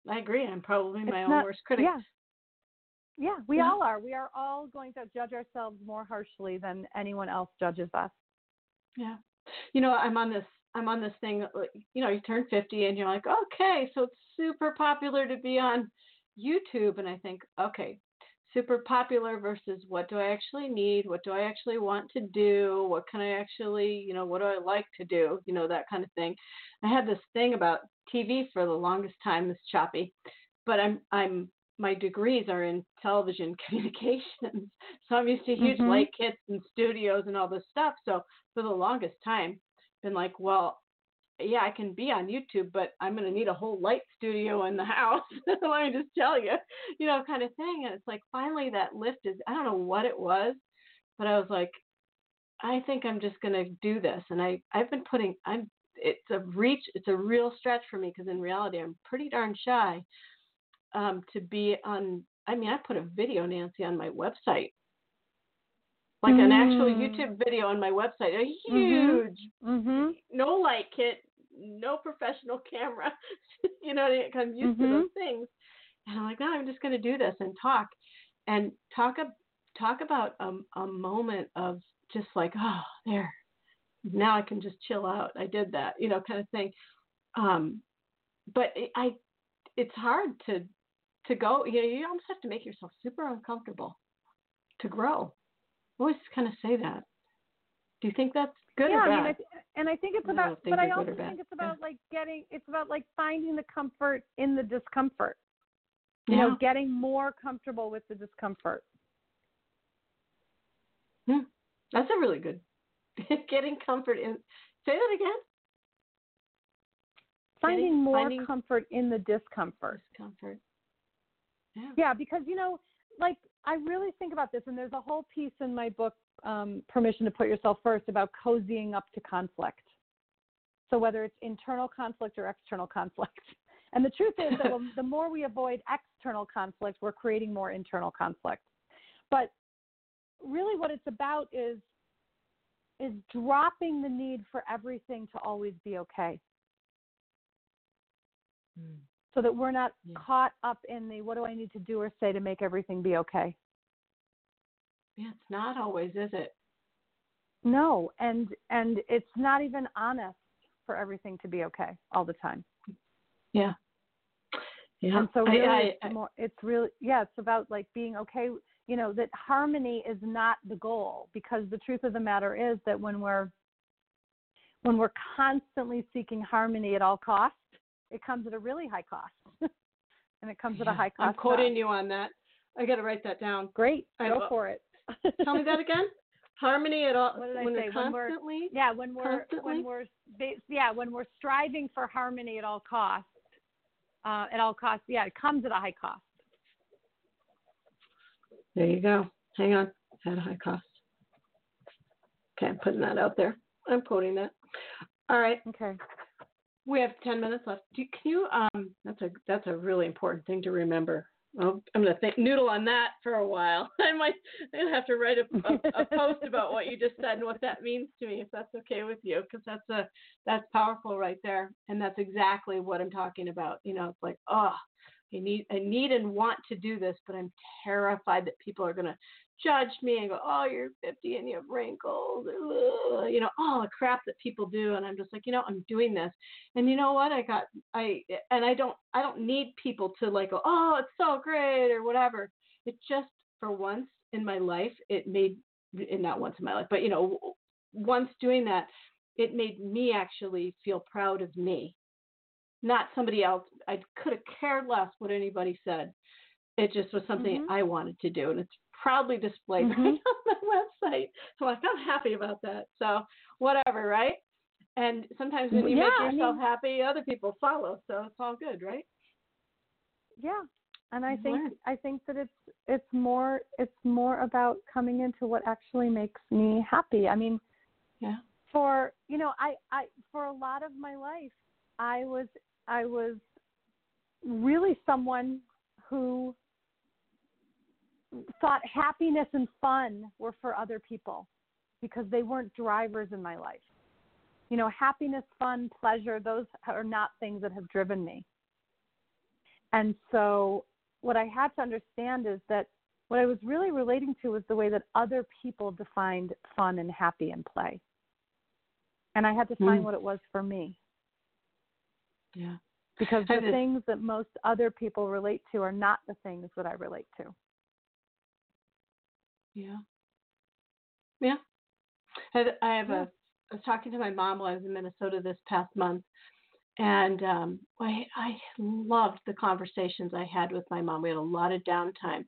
I agree. I'm probably my It's own not- worst critic. Yeah. Yeah, we Yeah. all are. We are all going to judge ourselves more harshly than anyone else judges us. Yeah. You know, I'm on this I'm on this thing like, you know, you turn 50 and you're like, "Okay, so it's super popular to be on YouTube." And I think, "Okay, super popular versus what do I actually need? What do I actually want to do? What can I actually, you know, what do I like to do? You know, that kind of thing." I had this thing about TV for the longest time, this choppy, but I'm I'm my degrees are in television [LAUGHS] communications, so I'm used to huge Mhm. light kits and studios and all this stuff. So for the longest time, been like, well, yeah, I can be on YouTube, but I'm going to need a whole light studio in the [LAUGHS] house. Let me just tell you, you know, kind of thing. And it's like finally that lift is, I don't know what it was, but I was like, I think I'm just going to do this. And I, I've been putting, I'm, it's a reach, it's a real stretch for me because in reality, I'm pretty darn shy um, to be on. I mean, I put a video, Nancy, on my website, like an actual Mm. YouTube video on my website, a Mhm. huge, Mhm. no light kit, no professional [LAUGHS] camera. you know, what I mean? I'm used to those things, and I'm like, no, I'm just going to do this and talk, and talk ab- talk about um, a moment of just like, oh, there, now I can just chill out. I did that, you know, kind of thing. Um, but it, I, it's hard to to go. You know, you almost have to make yourself super uncomfortable to grow. Always kind of say that. Do you think that's good yeah, or I mean, I th- and I think it's about, but I also think it's Yeah. about like getting, it's about like finding the comfort in the discomfort. You yeah. know, getting more comfortable with the discomfort. Hmm. That's a really good. [LAUGHS] Getting comfort in. Say that again. Finding Getting- more finding- comfort in the discomfort. Discomfort. Yeah. Yeah, because you know, like I really think about this, and there's a whole piece in my book, um, "Permission to Put Yourself First, about cozying up to conflict. So whether it's internal conflict or external conflict, [LAUGHS] and the truth is that the more we avoid external conflict, we're creating more internal conflict. But really what it's about is is dropping the need for everything to always be okay. Mm. So that we're not Yeah. caught up in the what do I need to do or say to make everything be okay. Yeah, it's not always, is it? No, and and it's not even honest for everything to be okay all the time. Yeah. Yeah. And so really, I- it's, more, it's really yeah, it's about like being okay. You know that harmony is not the goal because the truth of the matter is that when we're when we're constantly seeking harmony at all costs, it comes at a really high cost, [LAUGHS] and it comes at a high cost. I'm quoting us. you on that. I got to write that down. Great, I- go for it. [LAUGHS] Tell me that again. Harmony at all What did I when say? When we're- constantly. Yeah, when we're Constantly? when we're yeah when we're striving for harmony at all costs, uh, at all costs. Yeah, it comes at a high cost. There you go. Hang on. At a high cost. Okay, I'm putting that out there. I'm quoting that. All right. Okay. We have ten minutes left. Do, can you? Um, that's a that's a really important thing to remember. Well, I'm gonna think noodle on that for a while. [LAUGHS] I might I'll have to write a, a, a post about what you just said and what that means to me, if that's okay with you, because that's a that's powerful right there, and that's exactly what I'm talking about. You know, it's like, oh, I need I need and want to do this, but I'm terrified that people are gonna judge me and go, oh, you're 50 and you have wrinkles, Ugh, you know, all the crap that people do, and I'm just like, you know, I'm doing this, and you know what, I got I and I don't I don't need people to like go, oh, it's so great or whatever. It just for once in my life, it made and not once in my life, but you know, once doing that, it made me actually feel proud of me, not somebody else. I could have cared less what anybody said. It just was something Mhm. I wanted to do, and it's proudly displayed [LAUGHS] Mhm. right on my website. So like, I'm happy about that. So whatever, right? And sometimes when you Yeah, make I yourself mean- happy, other people follow. So it's all good, right? Yeah. And I think Right. I think that it's it's more it's more about coming into what actually makes me happy. I mean, Yeah. for you know, I I for a lot of my life, I was I was really someone who thought happiness and fun were for other people because they weren't drivers in my life. You know, happiness, fun, pleasure, those are not things that have driven me. And so, what I had to understand is that what I was really relating to was the way that other people defined fun and happy and play. And I had to find Mm. what it was for me Yeah. because the things that most other people relate to are not the things that I relate to. Yeah. Yeah. I I have a. I was talking to my mom while I was in Minnesota this past month, and um, I I loved the conversations I had with my mom. We had a lot of downtime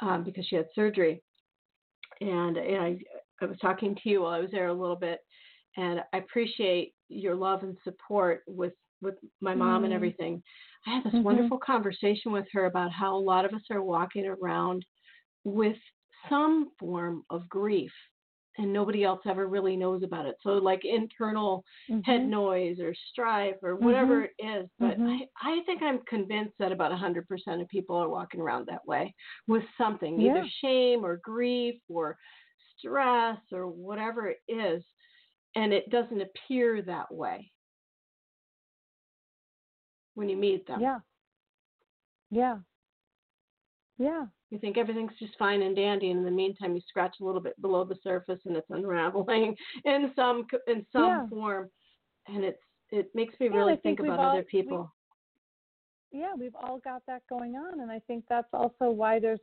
um, because she had surgery, and, and I I was talking to you while I was there a little bit, and I appreciate your love and support with with my mom and Mm. everything. I had this Mhm. wonderful conversation with her about how a lot of us are walking around with some form of grief and nobody else ever really knows about it. So like internal head Mhm. noise or strife or whatever Mhm. it is. But Mhm. I, I think I'm convinced that about 100% of people are walking around that way with something, Yeah. either shame or grief or stress or whatever it is. And it doesn't appear that way when you meet them. Yeah. Yeah. Yeah. You think everything's just fine and dandy, and in the meantime, you scratch a little bit below the surface, and it's unraveling [LAUGHS] in some in some Yeah. form, and it's it makes me really I think, think about all- other people. yeah, we've all got that going on, and I think that's also why there's,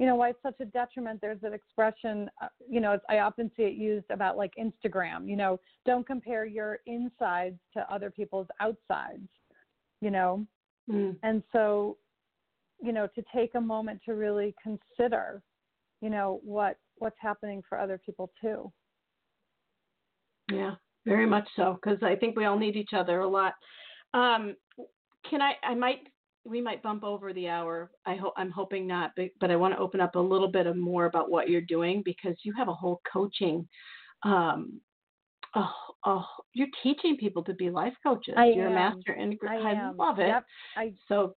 you know, why it's such a detriment. There's an expression, uh, you know, it's, I often see it used about like Instagram. You know, don't compare your insides to other people's outsides. You know, Mm. and so, you know, to take a moment to really consider, you know, what what's happening for other people too. Yeah, very much so, because I think we all need each other a lot. Um, can I? I might. We might bump over the hour. I hope. I'm hoping not, but, but I want to open up a little bit of more about what you're doing because you have a whole coaching. Um, oh, oh, you're teaching people to be life coaches. I you're a am. master integrator. I, am. love it. Yep. I So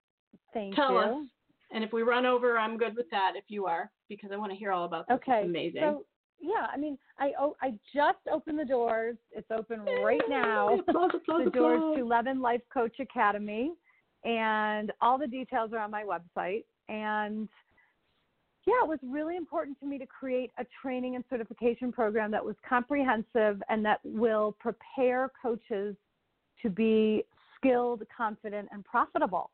thank tell you. us. And if we run over, I'm good with that if you are, because I want to hear all about this. Okay. It's amazing. So yeah, I mean, I oh, I just opened the doors. It's open right now. Applause, applause, the doors applause. to Levin Life Coach Academy, and all the details are on my website. And yeah, it was really important to me to create a training and certification program that was comprehensive and that will prepare coaches to be skilled, confident, and profitable.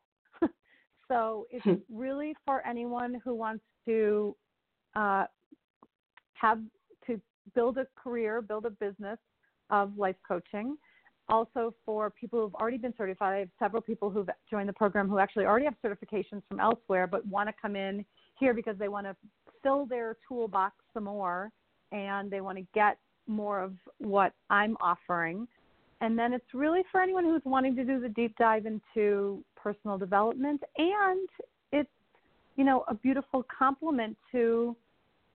So it's Hmm. really for anyone who wants to uh, have to build a career, build a business of life coaching. Also, for people who've already been certified, I have several people who've joined the program who actually already have certifications from elsewhere, but want to come in here because they want to fill their toolbox some more and they want to get more of what I'm offering. And then it's really for anyone who's wanting to do the deep dive into personal development and it's you know a beautiful complement to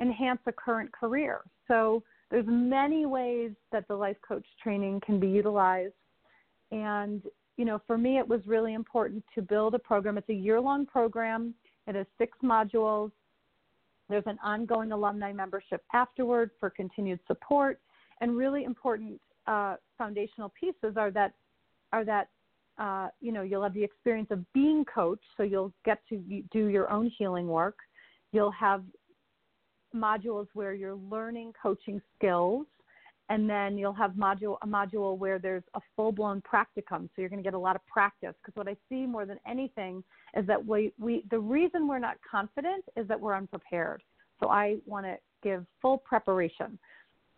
enhance a current career. So there's many ways that the life coach training can be utilized. And, you know, for me, it was really important to build a program. It's a year long program, it has six modules. There's an ongoing alumni membership afterward for continued support. And really important uh, foundational pieces are that, are that uh, you know, you'll have the experience of being coached, so you'll get to do your own healing work. You'll have modules where you're learning coaching skills and then you'll have module a module where there's a full-blown practicum so you're going to get a lot of practice. Because what i see more than anything is that we, we the reason we're not confident is that we're unprepared. So i want to give full preparation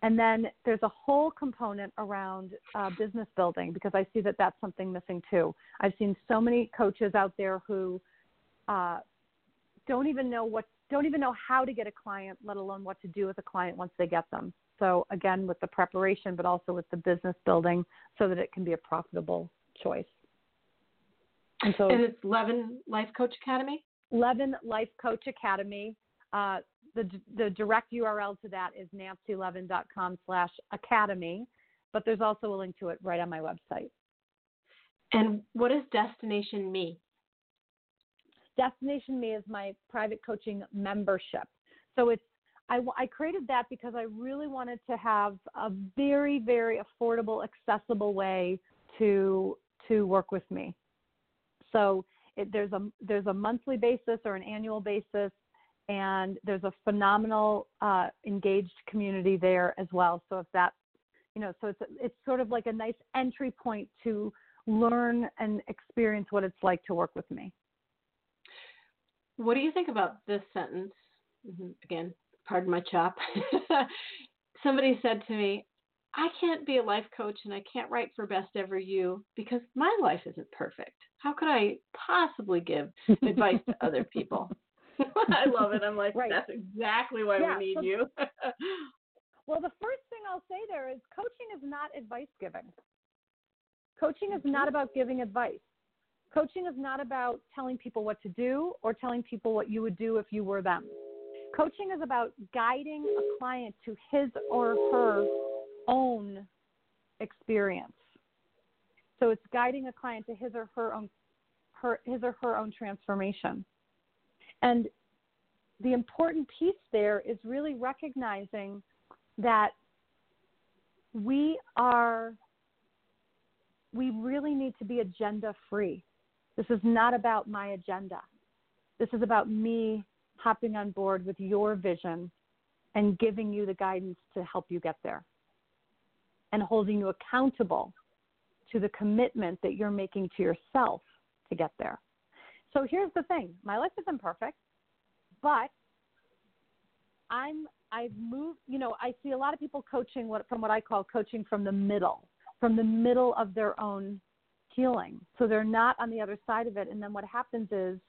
and then there's a whole component around uh, business building because i see that that's something missing too i've seen so many coaches out there who uh, don't even know what don't even know how to get a client, let alone what to do with a client once they get them. So again, with the preparation, but also with the business building, so that it can be a profitable choice. And so, and it's Levin Life Coach Academy. Levin Life Coach Academy. Uh, the the direct URL to that is nancylevin.com slash academy, but there's also a link to it right on my website. And what is Destination Me? Destination Me is my private coaching membership. So it's I, I created that because I really wanted to have a very very affordable, accessible way to to work with me. So it, there's a there's a monthly basis or an annual basis, and there's a phenomenal uh, engaged community there as well. So if that you know, so it's it's sort of like a nice entry point to learn and experience what it's like to work with me. What do you think about this sentence? Mm-hmm. Again, pardon my chop. [LAUGHS] Somebody said to me, I can't be a life coach and I can't write for Best Ever You because my life isn't perfect. How could I possibly give advice to other people? [LAUGHS] I love it. I'm like, right. that's exactly why yeah, we need so, you. [LAUGHS] well, the first thing I'll say there is coaching is not advice giving. Coaching is not mm-hmm. about giving advice. Coaching is not about telling people what to do or telling people what you would do if you were them. Coaching is about guiding a client to his or her own experience. So it's guiding a client to his or her own her his or her own transformation. And the important piece there is really recognizing that we are we really need to be agenda free. This is not about my agenda. This is about me hopping on board with your vision and giving you the guidance to help you get there and holding you accountable to the commitment that you're making to yourself to get there. So here's the thing my life isn't perfect, but I'm I've moved, you know, I see a lot of people coaching what from what I call coaching from the middle, from the middle of their own healing. So they're not on the other side of it. And then what happens is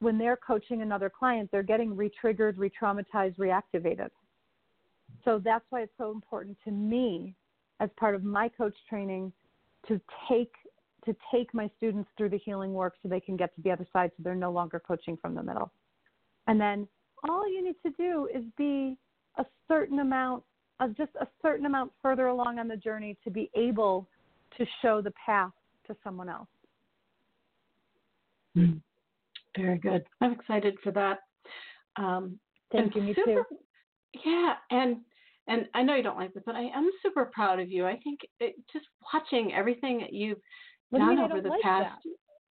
when they're coaching another client, they're getting retriggered, re traumatized, reactivated. So that's why it's so important to me as part of my coach training to take to take my students through the healing work so they can get to the other side so they're no longer coaching from the middle. And then all you need to do is be a certain amount of just a certain amount further along on the journey to be able to show the path to someone else. Mm. Very good. I'm excited for that. Um, Thank you, me super, too. Yeah, and and I know you don't like this, but I am super proud of you. I think it, just watching everything that you've what done do over the like past. That?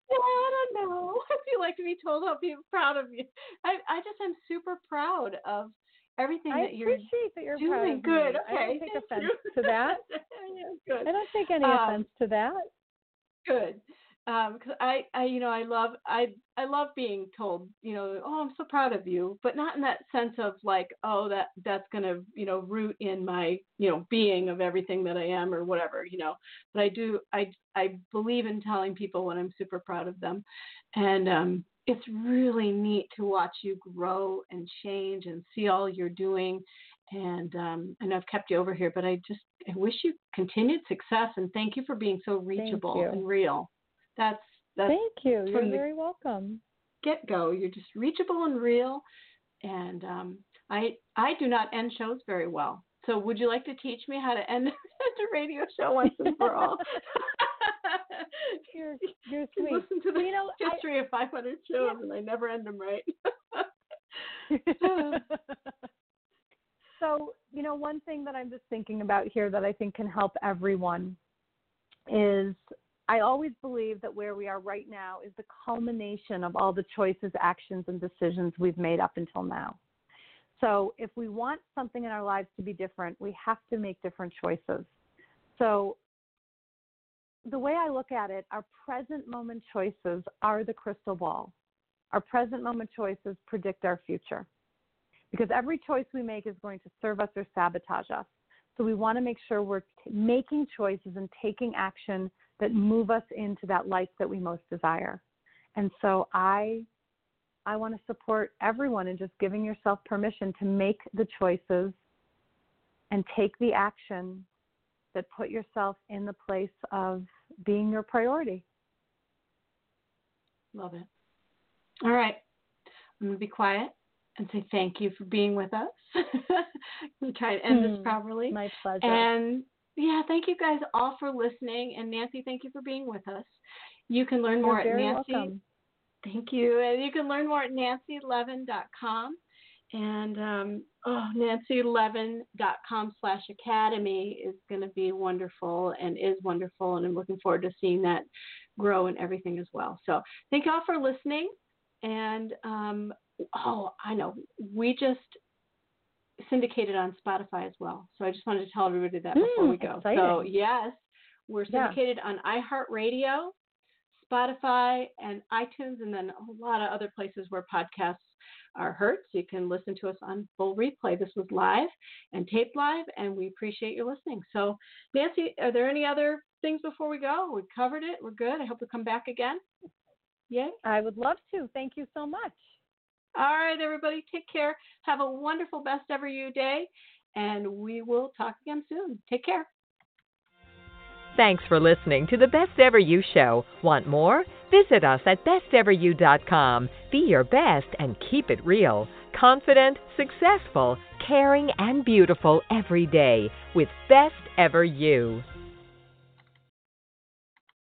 Yeah, [LAUGHS] I don't know. [LAUGHS] I feel like to be told I'll be proud of you. I I just am super proud of everything I that you're appreciate that you're doing. proud of Good. Okay. I don't take offense you. to that. [LAUGHS] yeah, good. I don't take any Um, offense to that. Good. Um, cause I, I, you know, I love, I, I love being told, you know, oh, I'm so proud of you, but not in that sense of like, oh, that, that's gonna, you know, root in my, you know, being of everything that I am or whatever, you know. But I do, I, I believe in telling people when I'm super proud of them, and um, it's really neat to watch you grow and change and see all you're doing. And um, I know I've kept you over here, but I just I wish you continued success and thank you for being so reachable and real. That's that's Thank you. You're very welcome. get go. You're just reachable and real. And um, I I do not end shows very well. So would you like to teach me how to end [LAUGHS] a radio show once and for all? [LAUGHS] You're you're [LAUGHS] You sweet. Listen to the You know, I- history of 500 shows, and I never end them right. so, you know, one thing that I'm just thinking about here that I think can help everyone is I always believe that where we are right now is the culmination of all the choices, actions, and decisions we've made up until now. So, if we want something in our lives to be different, we have to make different choices. So, the way I look at it, our present moment choices are the crystal ball. Our present moment choices predict our future because every choice we make is going to serve us or sabotage us. So we want to make sure we're t- making choices and taking action that move us into that life that we most desire. And so I I want to support everyone in just giving yourself permission to make the choices and take the action that put yourself in the place of being your priority. Love it. All right. I'm going to be quiet and say thank you for being with us. [LAUGHS] we try to end this Hmm. properly. My pleasure. And yeah, thank you guys all for listening. And Nancy, thank you for being with us. You can learn more You're at very Nancy. welcome. Thank you. And you can learn more at nancylevin.com. And um, oh, nancylevin.com slash academy is going to be wonderful and is wonderful. And I'm looking forward to seeing that grow and everything as well. So thank you all for listening. And um, oh, I know, we just syndicated on Spotify as well. So I just wanted to tell everybody that before Mm, we go. So yes, we're Yeah. syndicated on iHeartRadio, Spotify, and iTunes, and then a lot of other places where podcasts are heard. So you can listen to us on full replay. This was live and taped live, and we appreciate your listening. So Nancy, are there any other things before we go? We covered it. We're good. I hope we come back again. Yay. I would love to. Thank you so much. All right, everybody, take care. Have a wonderful best ever you day, and we will talk again soon. Take care. Thanks for listening to the Best Ever You Show. Want more? Visit us at besteveryou.com. Be your best and keep it real. Confident, successful, caring, and beautiful every day with Best Ever You.